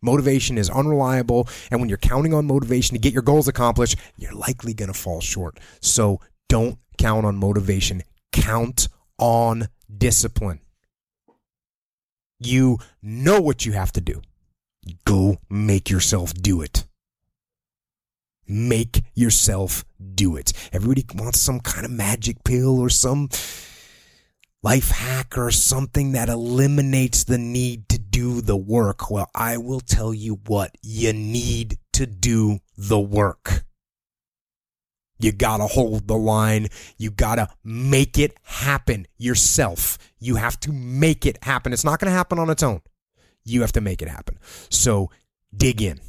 Motivation is unreliable, and when you're counting on motivation to get your goals accomplished, you're likely going to fall short. So don't count on motivation. Count on discipline. You know what you have to do. Go make yourself do it. Make yourself do it. Everybody wants some kind of magic pill or some life hack or something that eliminates the need to do the work. Well, I will tell you what you need to do the work. You gotta hold the line. You gotta make it happen yourself. You have to make it happen. It's not gonna happen on its own. You have to make it happen. So dig in.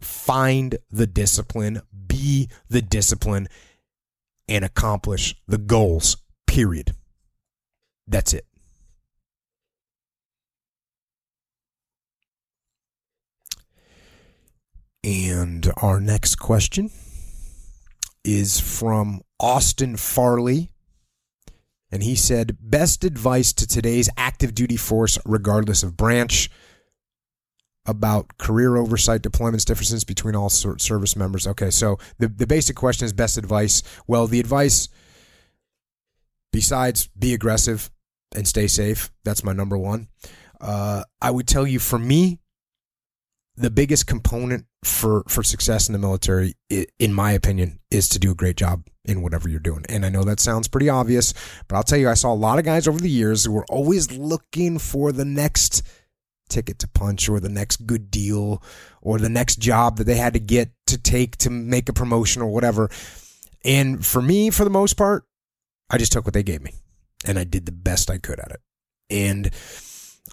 Find the discipline, be the discipline, and accomplish the goals, period. That's it. And our next question is from Austin Farley. And he said, Best advice to today's active duty force, regardless of branch, about career oversight, deployments, differences between all ser- service members. Okay, so the, the basic question is best advice. Well, the advice, besides be aggressive and stay safe, that's my number one. Uh, I would tell you for me, the biggest component for for success in the military, in my opinion, is to do a great job in whatever you're doing. And I know that sounds pretty obvious, but I'll tell you, I saw a lot of guys over the years who were always looking for the next ticket to punch or the next good deal or the next job that they had to get to take to make a promotion or whatever. And for me, for the most part, I just took what they gave me and I did the best I could at it. And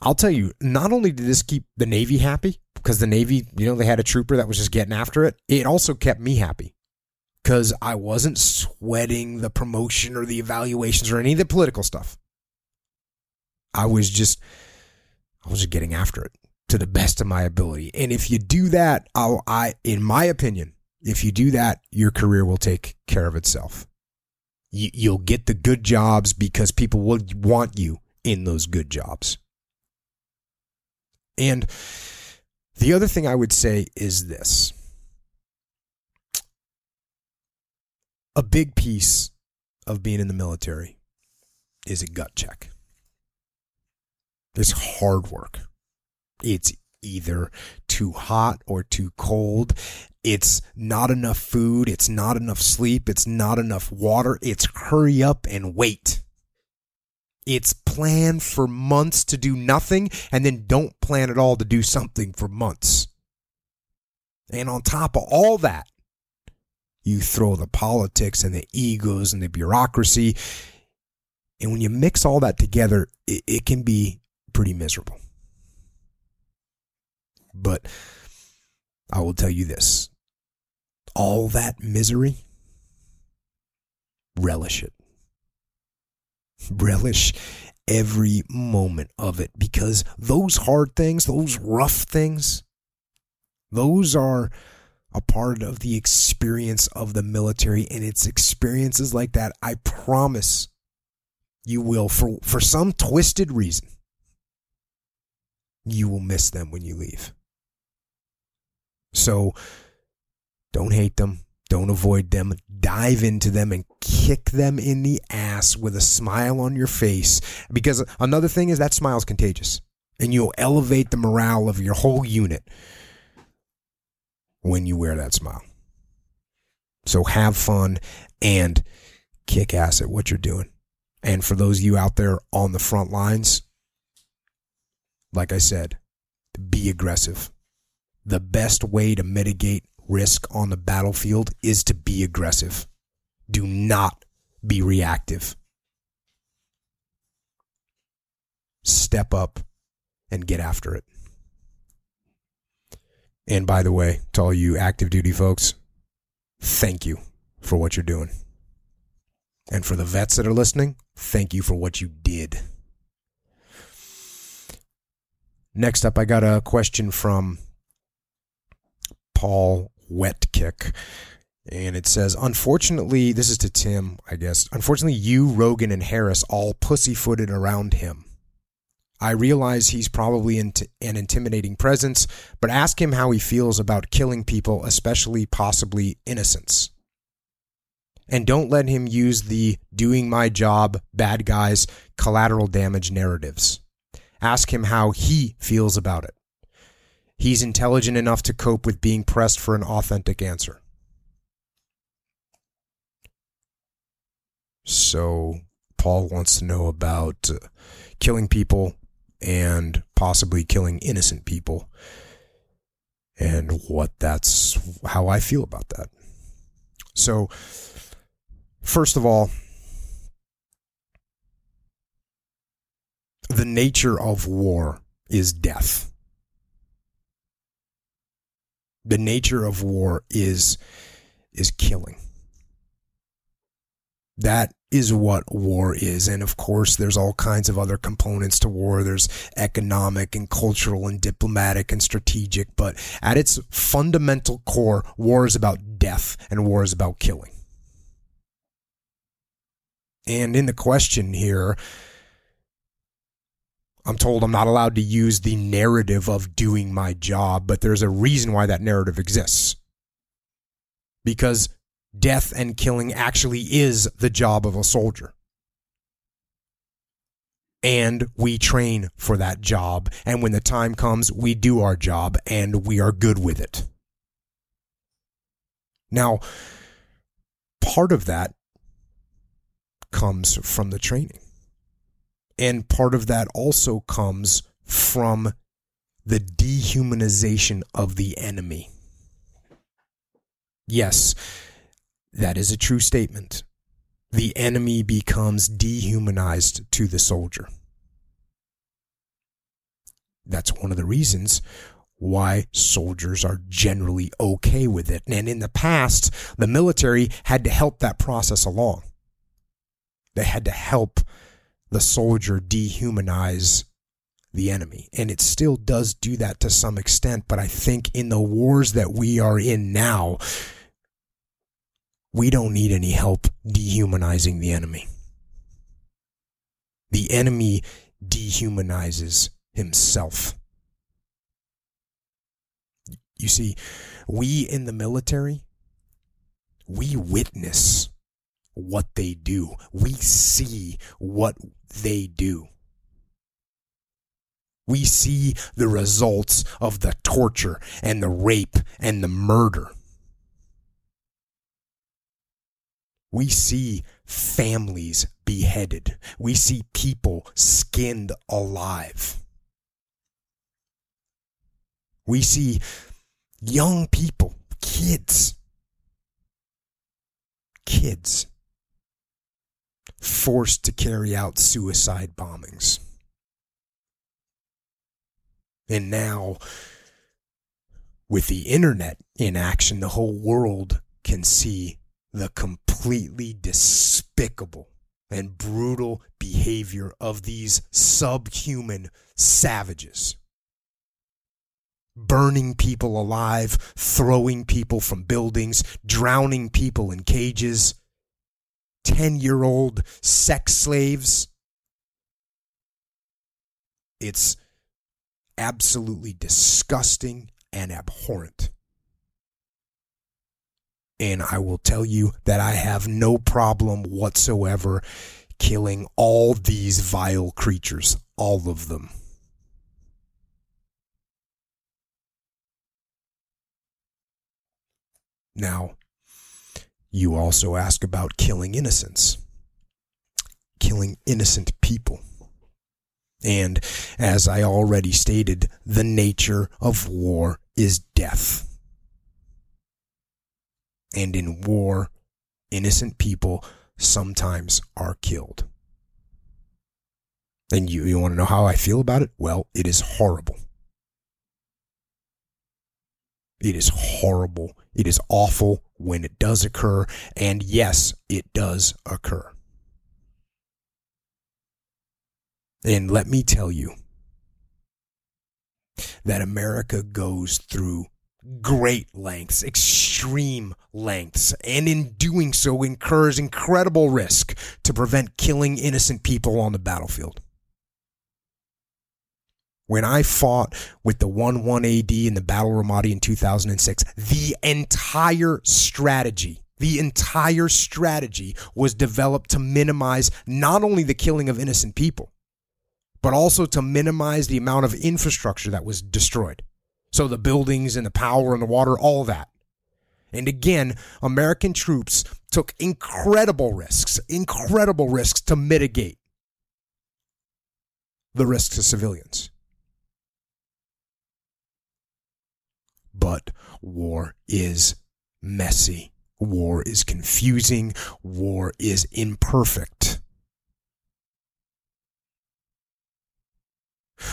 I'll tell you, not only did this keep the Navy happy, because the Navy, you know, they had a trooper that was just getting after it, it also kept me happy because I wasn't sweating the promotion or the evaluations or any of the political stuff. I was just, I was just getting after it to the best of my ability. And if you do that, I'll, I, in my opinion, if you do that, your career will take care of itself. You, you'll get the good jobs because people will want you in those good jobs. And the other thing I would say is this a big piece of being in the military is a gut check. It's hard work. It's either too hot or too cold. It's not enough food. It's not enough sleep. It's not enough water. It's hurry up and wait. It's plan for months to do nothing and then don't plan at all to do something for months. And on top of all that, you throw the politics and the egos and the bureaucracy. And when you mix all that together, it, it can be pretty miserable. But I will tell you this all that misery, relish it. Relish every moment of it because those hard things, those rough things, those are a part of the experience of the military. And it's experiences like that, I promise you will, for, for some twisted reason, you will miss them when you leave. So don't hate them. Don't avoid them. Dive into them and kick them in the ass with a smile on your face. Because another thing is that smile is contagious. And you'll elevate the morale of your whole unit when you wear that smile. So have fun and kick ass at what you're doing. And for those of you out there on the front lines, like I said, be aggressive. The best way to mitigate risk on the battlefield is to be aggressive. Do not be reactive. Step up and get after it. And by the way, to all you active duty folks, thank you for what you're doing. And for the vets that are listening, thank you for what you did. Next up, I got a question from Paul Wetkick. And it says, unfortunately, this is to Tim, I guess. Unfortunately, you, Rogan, and Harris all pussyfooted around him. I realize he's probably an intimidating presence, but ask him how he feels about killing people, especially possibly innocents. And don't let him use the doing my job, bad guys, collateral damage narratives. Ask him how he feels about it. He's intelligent enough to cope with being pressed for an authentic answer. So, Paul wants to know about uh, killing people and possibly killing innocent people. and what that's how I feel about that. So, first of all, the nature of war is death. The nature of war is is killing. That is what war is. And of course, there's all kinds of other components to war. There's economic and cultural and diplomatic and strategic. But at its fundamental core, war is about death and war is about killing. And in the question here, I'm told I'm not allowed to use the narrative of doing my job, but there's a reason why that narrative exists. Because death and killing actually is the job of a soldier. And we train for that job. And when the time comes, we do our job and we are good with it. Now, part of that comes from the training. And part of that also comes from the dehumanization of the enemy. Yes, that is a true statement. The enemy becomes dehumanized to the soldier. That's one of the reasons why soldiers are generally okay with it. And in the past, the military had to help that process along. They had to help the soldier dehumanize the enemy. And it still does do that to some extent. But I think in the wars that we are in now, we don't need any help dehumanizing the enemy. The enemy dehumanizes himself. You see, we in the military, we witness what they do. We see what they do. We see the results of the torture and the rape and the murder. We see families beheaded. We see people skinned alive. We see young people, kids, kids forced to carry out suicide bombings. And now, with the internet in action, the whole world can see the completely despicable and brutal behavior of these subhuman savages. Burning people alive, throwing people from buildings, drowning people in cages, 10 year old sex slaves. It's absolutely disgusting and abhorrent. And I will tell you that I have no problem whatsoever killing all these vile creatures, all of them. Now, you also ask about killing innocents, killing innocent people. And as I already stated, the nature of war is death. And in war, innocent people sometimes are killed. And you, you want to know how I feel about it? Well, it is horrible. It is horrible. It is awful when it does occur. And yes, it does occur. And let me tell you that America goes through great lengths, extreme lengths, and in doing so incurs incredible risk to prevent killing innocent people on the battlefield. When I fought with the 1 1 AD in the Battle of Ramadi in 2006, the entire strategy, the entire strategy was developed to minimize not only the killing of innocent people, but also to minimize the amount of infrastructure that was destroyed. So the buildings and the power and the water, all that. And again, American troops took incredible risks, incredible risks to mitigate the risks to civilians. But war is messy. War is confusing. War is imperfect.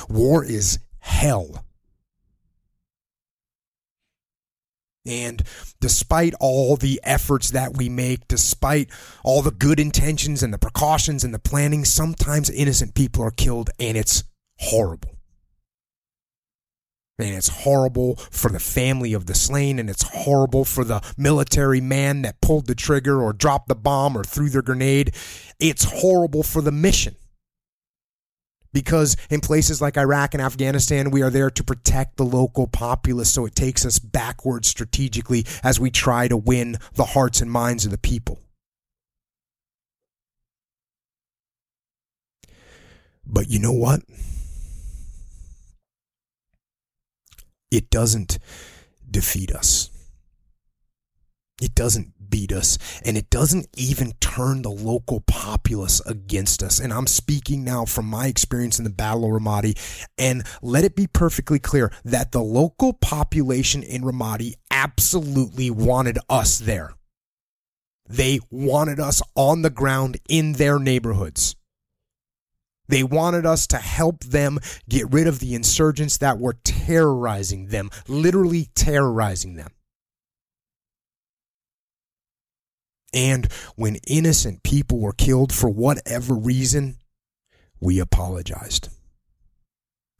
War is hell. And despite all the efforts that we make, despite all the good intentions and the precautions and the planning, sometimes innocent people are killed and it's horrible. And it's horrible for the family of the slain, and it's horrible for the military man that pulled the trigger or dropped the bomb or threw the grenade. It's horrible for the mission because in places like Iraq and Afghanistan, we are there to protect the local populace. So it takes us backwards strategically as we try to win the hearts and minds of the people. But you know what? It doesn't defeat us. It doesn't beat us, and it doesn't even turn the local populace against us. And I'm speaking now from my experience in the Battle of Ramadi, and let it be perfectly clear that the local population in Ramadi absolutely wanted us there. They wanted us on the ground in their neighborhoods. They wanted us to help them get rid of the insurgents that were terrorizing them, literally terrorizing them. And when innocent people were killed for whatever reason, we apologized.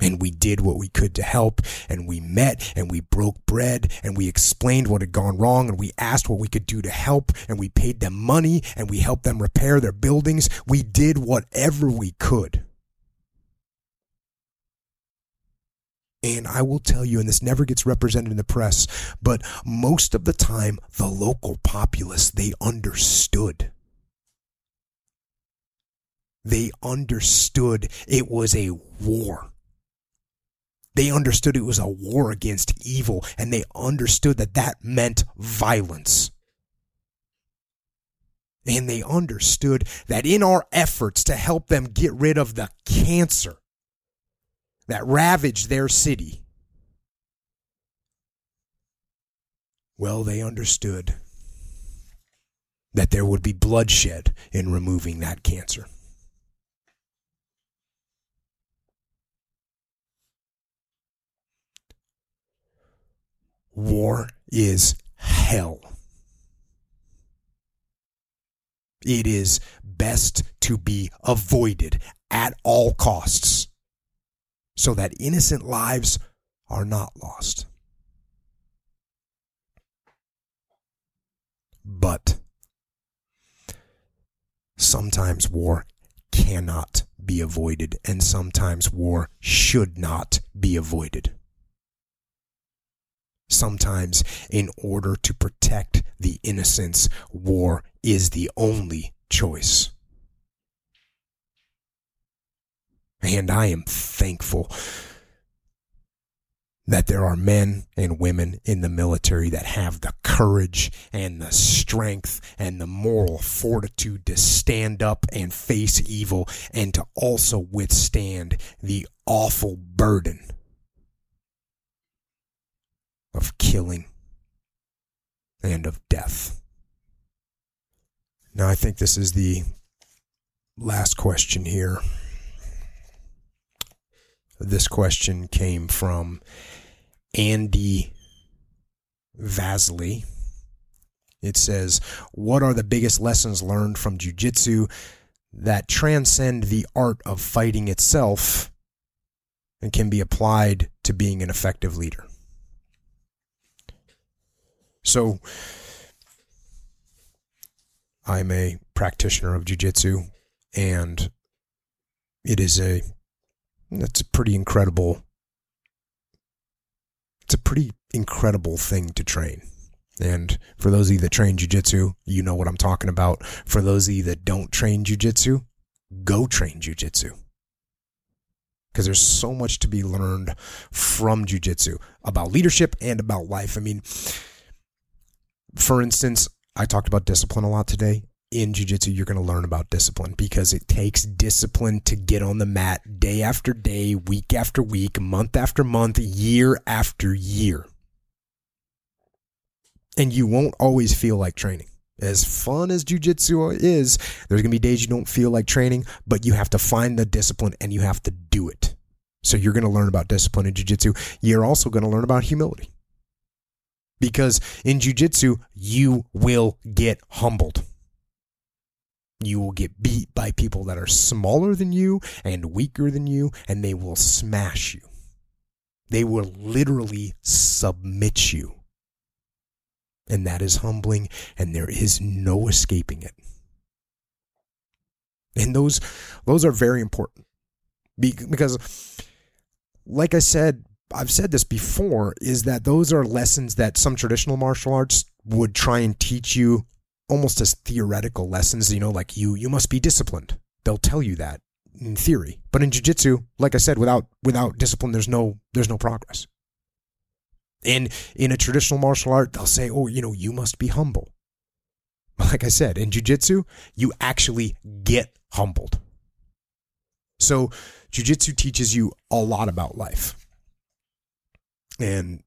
And we did what we could to help, and we met, and we broke bread, and we explained what had gone wrong, and we asked what we could do to help, and we paid them money, and we helped them repair their buildings. We did whatever we could. And I will tell you, and this never gets represented in the press, but most of the time, the local populace, they understood. They understood it was a war. They understood it was a war against evil, and they understood that that meant violence. And they understood that in our efforts to help them get rid of the cancer that ravaged their city. Well, they understood that there would be bloodshed in removing that cancer. War is hell. It is best to be avoided at all costs so that innocent lives are not lost. But sometimes war cannot be avoided, and sometimes war should not be avoided. Sometimes, in order to protect the innocents, war is the only choice. And I am thankful that there are men and women in the military that have the courage and the strength and the moral fortitude to stand up and face evil and to also withstand the awful burden of killing and of death. Now, I think this is the last question here. This question came from Andy Vasley. It says, What are the biggest lessons learned from jujitsu that transcend the art of fighting itself and can be applied to being an effective leader? So, I'm a practitioner of jujitsu, and it is a that's a pretty incredible. It's a pretty incredible thing to train. And for those of you that train jujitsu, you know what I'm talking about. For those of you that don't train jujitsu, go train jujitsu. Because there's so much to be learned from jujitsu about leadership and about life. I mean, for instance, I talked about discipline a lot today in jiu-jitsu you're going to learn about discipline because it takes discipline to get on the mat day after day week after week month after month year after year And you won't always feel like training. As fun as jujitsu is, there's going to be days you don't feel like training, but you have to find the discipline and you have to do it. So you're going to learn about discipline in jujitsu. You're also going to learn about humility. Because in jujitsu, you will get humbled. You will get beat by people that are smaller than you and weaker than you, and they will smash you. They will literally submit you. And that is humbling, and there is no escaping it. And those those are very important. Because like I said, I've said this before, is that those are lessons that some traditional martial arts would try and teach you almost as theoretical lessons, you know, like you you must be disciplined. They'll tell you that in theory. But in jiu-jitsu, like I said, without without discipline there's no there's no progress. And in a traditional martial art, they'll say, "Oh, you know, you must be humble." Like I said, in jiu-jitsu, you actually get humbled. So, jiu-jitsu teaches you a lot about life. And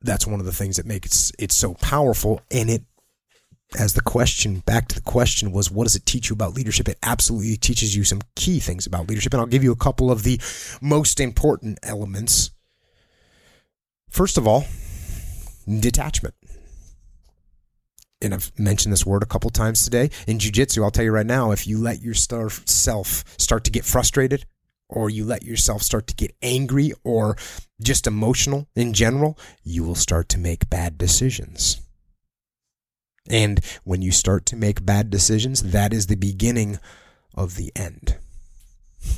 that's one of the things that makes it, so powerful. And it as the question back to the question was what does it teach you about leadership? It absolutely teaches you some key things about leadership. And i'll give you a couple of the most important elements. First of all detachment. And I've mentioned this word a couple times today. In jiu-jitsu, I'll tell you right now, if you let yourself start to get frustrated or you let yourself start to get angry or just emotional in general, you will start to make bad decisions. And when you start to make bad decisions, that is the beginning of the end.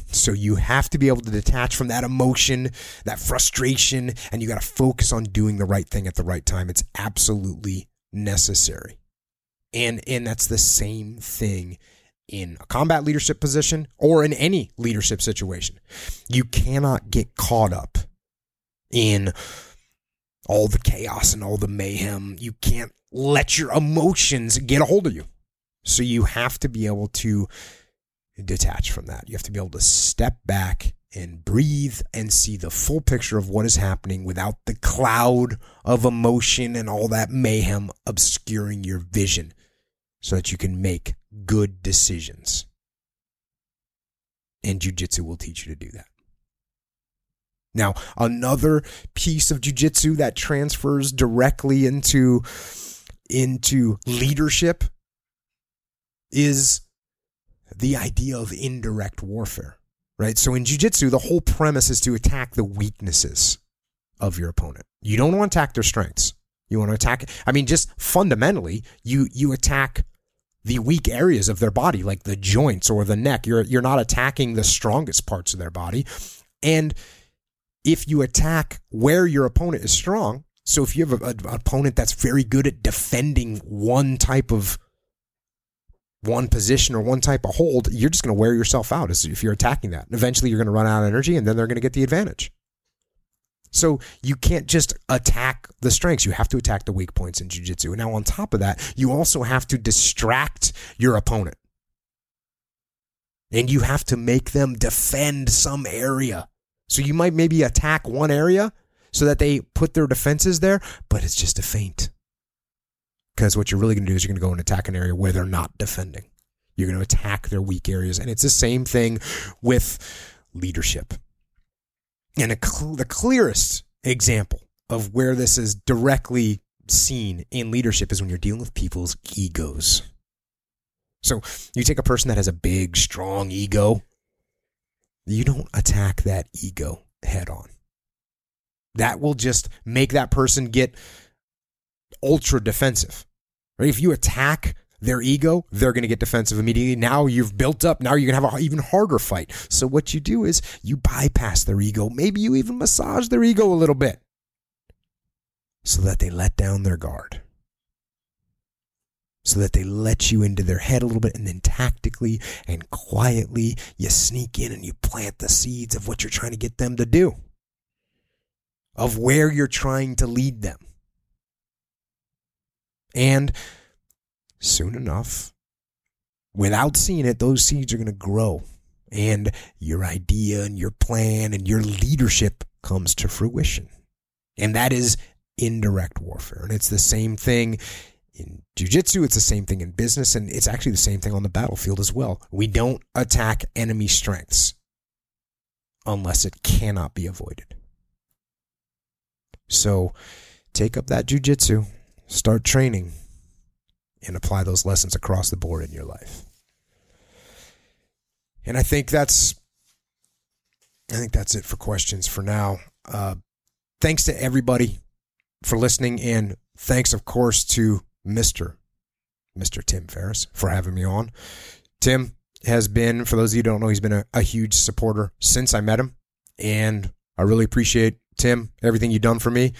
So you have to be able to detach from that emotion, that frustration, and you got to focus on doing the right thing at the right time. It's absolutely necessary. And and that's the same thing in a combat leadership position or in any leadership situation. You cannot get caught up in all the chaos and all the mayhem. You can't let your emotions get a hold of you. So you have to be able to detach from that. You have to be able to step back and breathe and see the full picture of what is happening without the cloud of emotion and all that mayhem obscuring your vision so that you can make good decisions. And jujitsu will teach you to do that. Now, another piece of jujitsu that transfers directly into, into leadership is the idea of indirect warfare, right? So in jujitsu, the whole premise is to attack the weaknesses of your opponent. You don't want to attack their strengths. You want to attack. I mean, just fundamentally, you you attack the weak areas of their body, like the joints or the neck. You're you're not attacking the strongest parts of their body. And if you attack where your opponent is strong, so if you have an opponent that's very good at defending one type of one position or one type of hold, you're just going to wear yourself out if you're attacking that. Eventually, you're going to run out of energy, and then they're going to get the advantage. So you can't just attack the strengths. You have to attack the weak points in jiu-jitsu. Now, on top of that, you also have to distract your opponent. And you have to make them defend some area. So you might maybe attack one area so that they put their defenses there, but it's just a feint. Because what you're really going to do is you're going to go and attack an area where they're not defending. You're going to attack their weak areas. And it's the same thing with leadership. And cl- the clearest example of where this is directly seen in leadership is when you're dealing with people's egos. So you take a person that has a big, strong ego, you don't attack that ego head on. That will just make that person get ultra defensive. Right? If you attack their ego, they're going to get defensive immediately. Now you've built up. Now you're going to have an even harder fight. So what you do is you bypass their ego. Maybe you even massage their ego a little bit so that they let down their guard. So that they let you into their head a little bit, and then tactically and quietly you sneak in and you plant the seeds of what you're trying to get them to do, of where you're trying to lead them. And soon enough, without seeing it, those seeds are going to grow. And your idea and your plan and your leadership comes to fruition. And that is indirect warfare. And it's the same thing in jujitsu, it's the same thing in business, and it's actually the same thing on the battlefield as well. We don't attack enemy strengths unless it cannot be avoided. So take up that jujitsu, start training, and apply those lessons across the board in your life. And I think that's I think that's it for questions for now. Uh, thanks to everybody for listening, and thanks, of course, to Mister Mister Tim Ferriss for having me on. Tim has been, for those of you who don't know, he's been a, a huge supporter since I met him, and I really appreciate Tim everything you've done for me,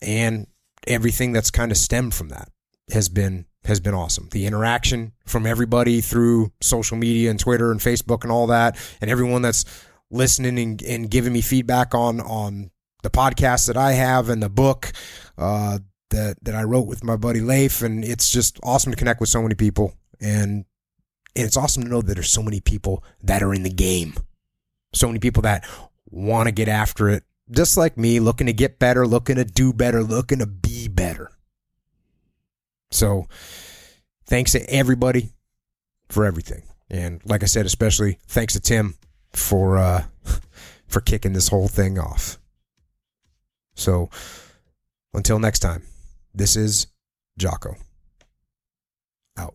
and everything that's kind of stemmed from that has been has been awesome. The interaction from everybody through social media and Twitter and Facebook and all that, and everyone that's listening and, and giving me feedback on on the podcast that I have and the book uh, that that I wrote with my buddy Leif, and it's just awesome to connect with so many people, and, and it's awesome to know that there's so many people that are in the game, so many people that want to get after it, just like me, looking to get better, looking to do better, looking to be better. So, thanks to everybody for everything, and like I said, especially thanks to Tim for uh, for kicking this whole thing off. So until next time, this is Jocko. Out.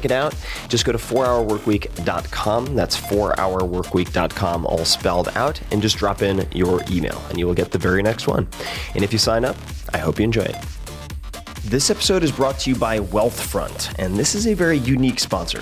it out. Just go to 4hourworkweek.com. That's 4hourworkweek.com, all spelled out, and just drop in your email, and you will get the very next one. And if you sign up, I hope you enjoy it. This episode is brought to you by Wealthfront, and this is a very unique sponsor.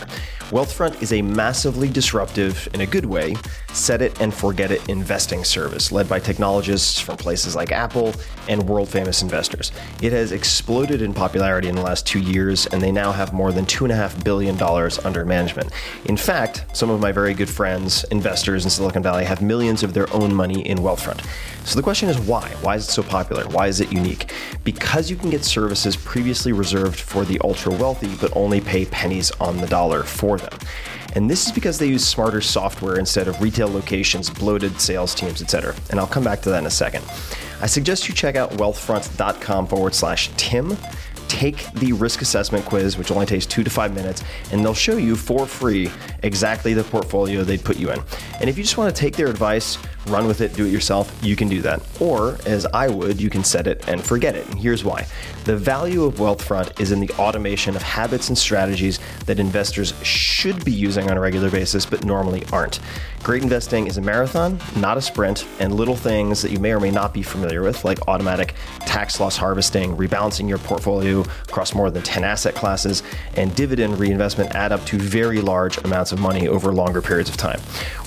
Wealthfront is a massively disruptive, in a good way, set it and forget it investing service led by technologists from places like Apple and world famous investors. It has exploded in popularity in the last two years, and they now have more than $2.5 billion under management. In fact, some of my very good friends, investors in Silicon Valley, have millions of their own money in Wealthfront. So the question is why? Why is it so popular? Why is it unique? Because you can get services previously reserved for the ultra wealthy, but only pay pennies on the dollar for them. And this is because they use smarter software instead of retail locations, bloated sales teams, etc. And I'll come back to that in a second. I suggest you check out wealthfront.com forward slash Tim. Take the risk assessment quiz, which only takes two to five minutes, and they'll show you for free exactly the portfolio they'd put you in. And if you just want to take their advice, run with it, do it yourself, you can do that. Or, as I would, you can set it and forget it. And here's why. The value of Wealthfront is in the automation of habits and strategies that investors should be using on a regular basis, but normally aren't. Great investing is a marathon, not a sprint, and little things that you may or may not be familiar with, like automatic tax loss harvesting, rebalancing your portfolio across more than 10 asset classes, and dividend reinvestment add up to very large amounts of money over longer periods of time.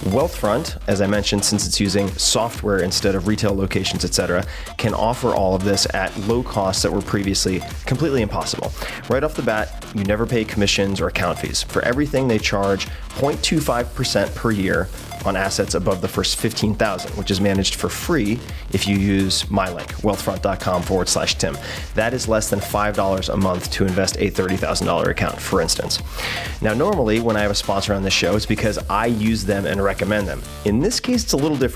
Wealthfront, as I mentioned, since it's using software instead of retail locations, etc., can offer all of this at low costs that were previously completely impossible. Right off the bat, you never pay commissions or account fees. For everything, they charge 0.25% per year on assets above the first 15,000, which is managed for free if you use my link, wealthfront.com forward slash Tim. That is less than $5 a month to invest a $30,000 account, for instance. Now, normally when I have a sponsor on this show, it's because I use them and recommend them. In this case, it's a little different.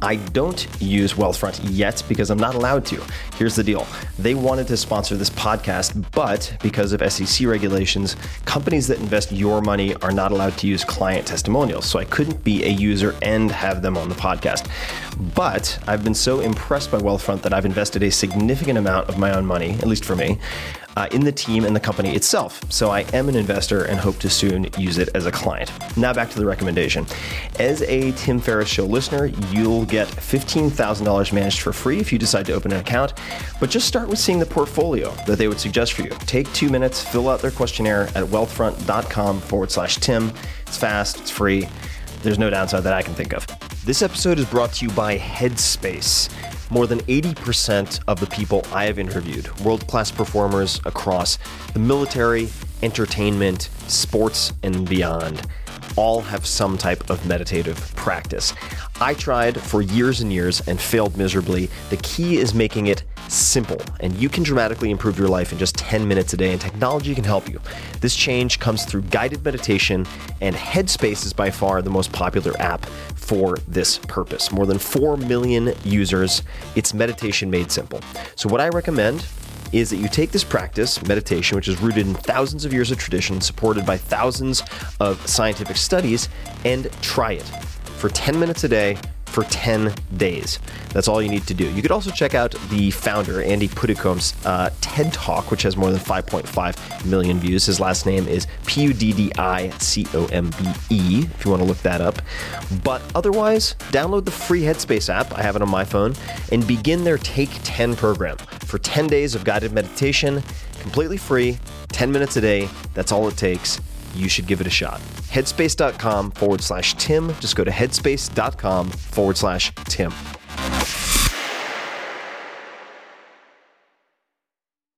I don't use Wealthfront yet because I'm not allowed to. Here's the deal they wanted to sponsor this podcast, but because of SEC regulations, companies that invest your money are not allowed to use client testimonials. So I couldn't be be a user and have them on the podcast. But I've been so impressed by Wealthfront that I've invested a significant amount of my own money, at least for me, uh, in the team and the company itself. So I am an investor and hope to soon use it as a client. Now back to the recommendation. As a Tim Ferriss Show listener, you'll get $15,000 managed for free if you decide to open an account. But just start with seeing the portfolio that they would suggest for you. Take two minutes, fill out their questionnaire at wealthfront.com forward slash Tim. It's fast, it's free. There's no downside that I can think of. This episode is brought to you by Headspace. More than 80% of the people I have interviewed, world class performers across the military, entertainment, sports, and beyond, all have some type of meditative practice. I tried for years and years and failed miserably. The key is making it simple, and you can dramatically improve your life in just 10 minutes a day, and technology can help you. This change comes through guided meditation, and Headspace is by far the most popular app for this purpose. More than 4 million users. It's meditation made simple. So, what I recommend is that you take this practice, meditation, which is rooted in thousands of years of tradition, supported by thousands of scientific studies, and try it for 10 minutes a day for 10 days. That's all you need to do. You could also check out the founder, Andy Puddicombe's uh, TED Talk, which has more than 5.5 million views. His last name is P U D D I C O M B E, if you want to look that up. But otherwise, download the free Headspace app. I have it on my phone and begin their Take 10 program for 10 days of guided meditation, completely free, 10 minutes a day. That's all it takes you should give it a shot. Headspace.com forward slash Tim. Just go to headspace.com forward slash Tim.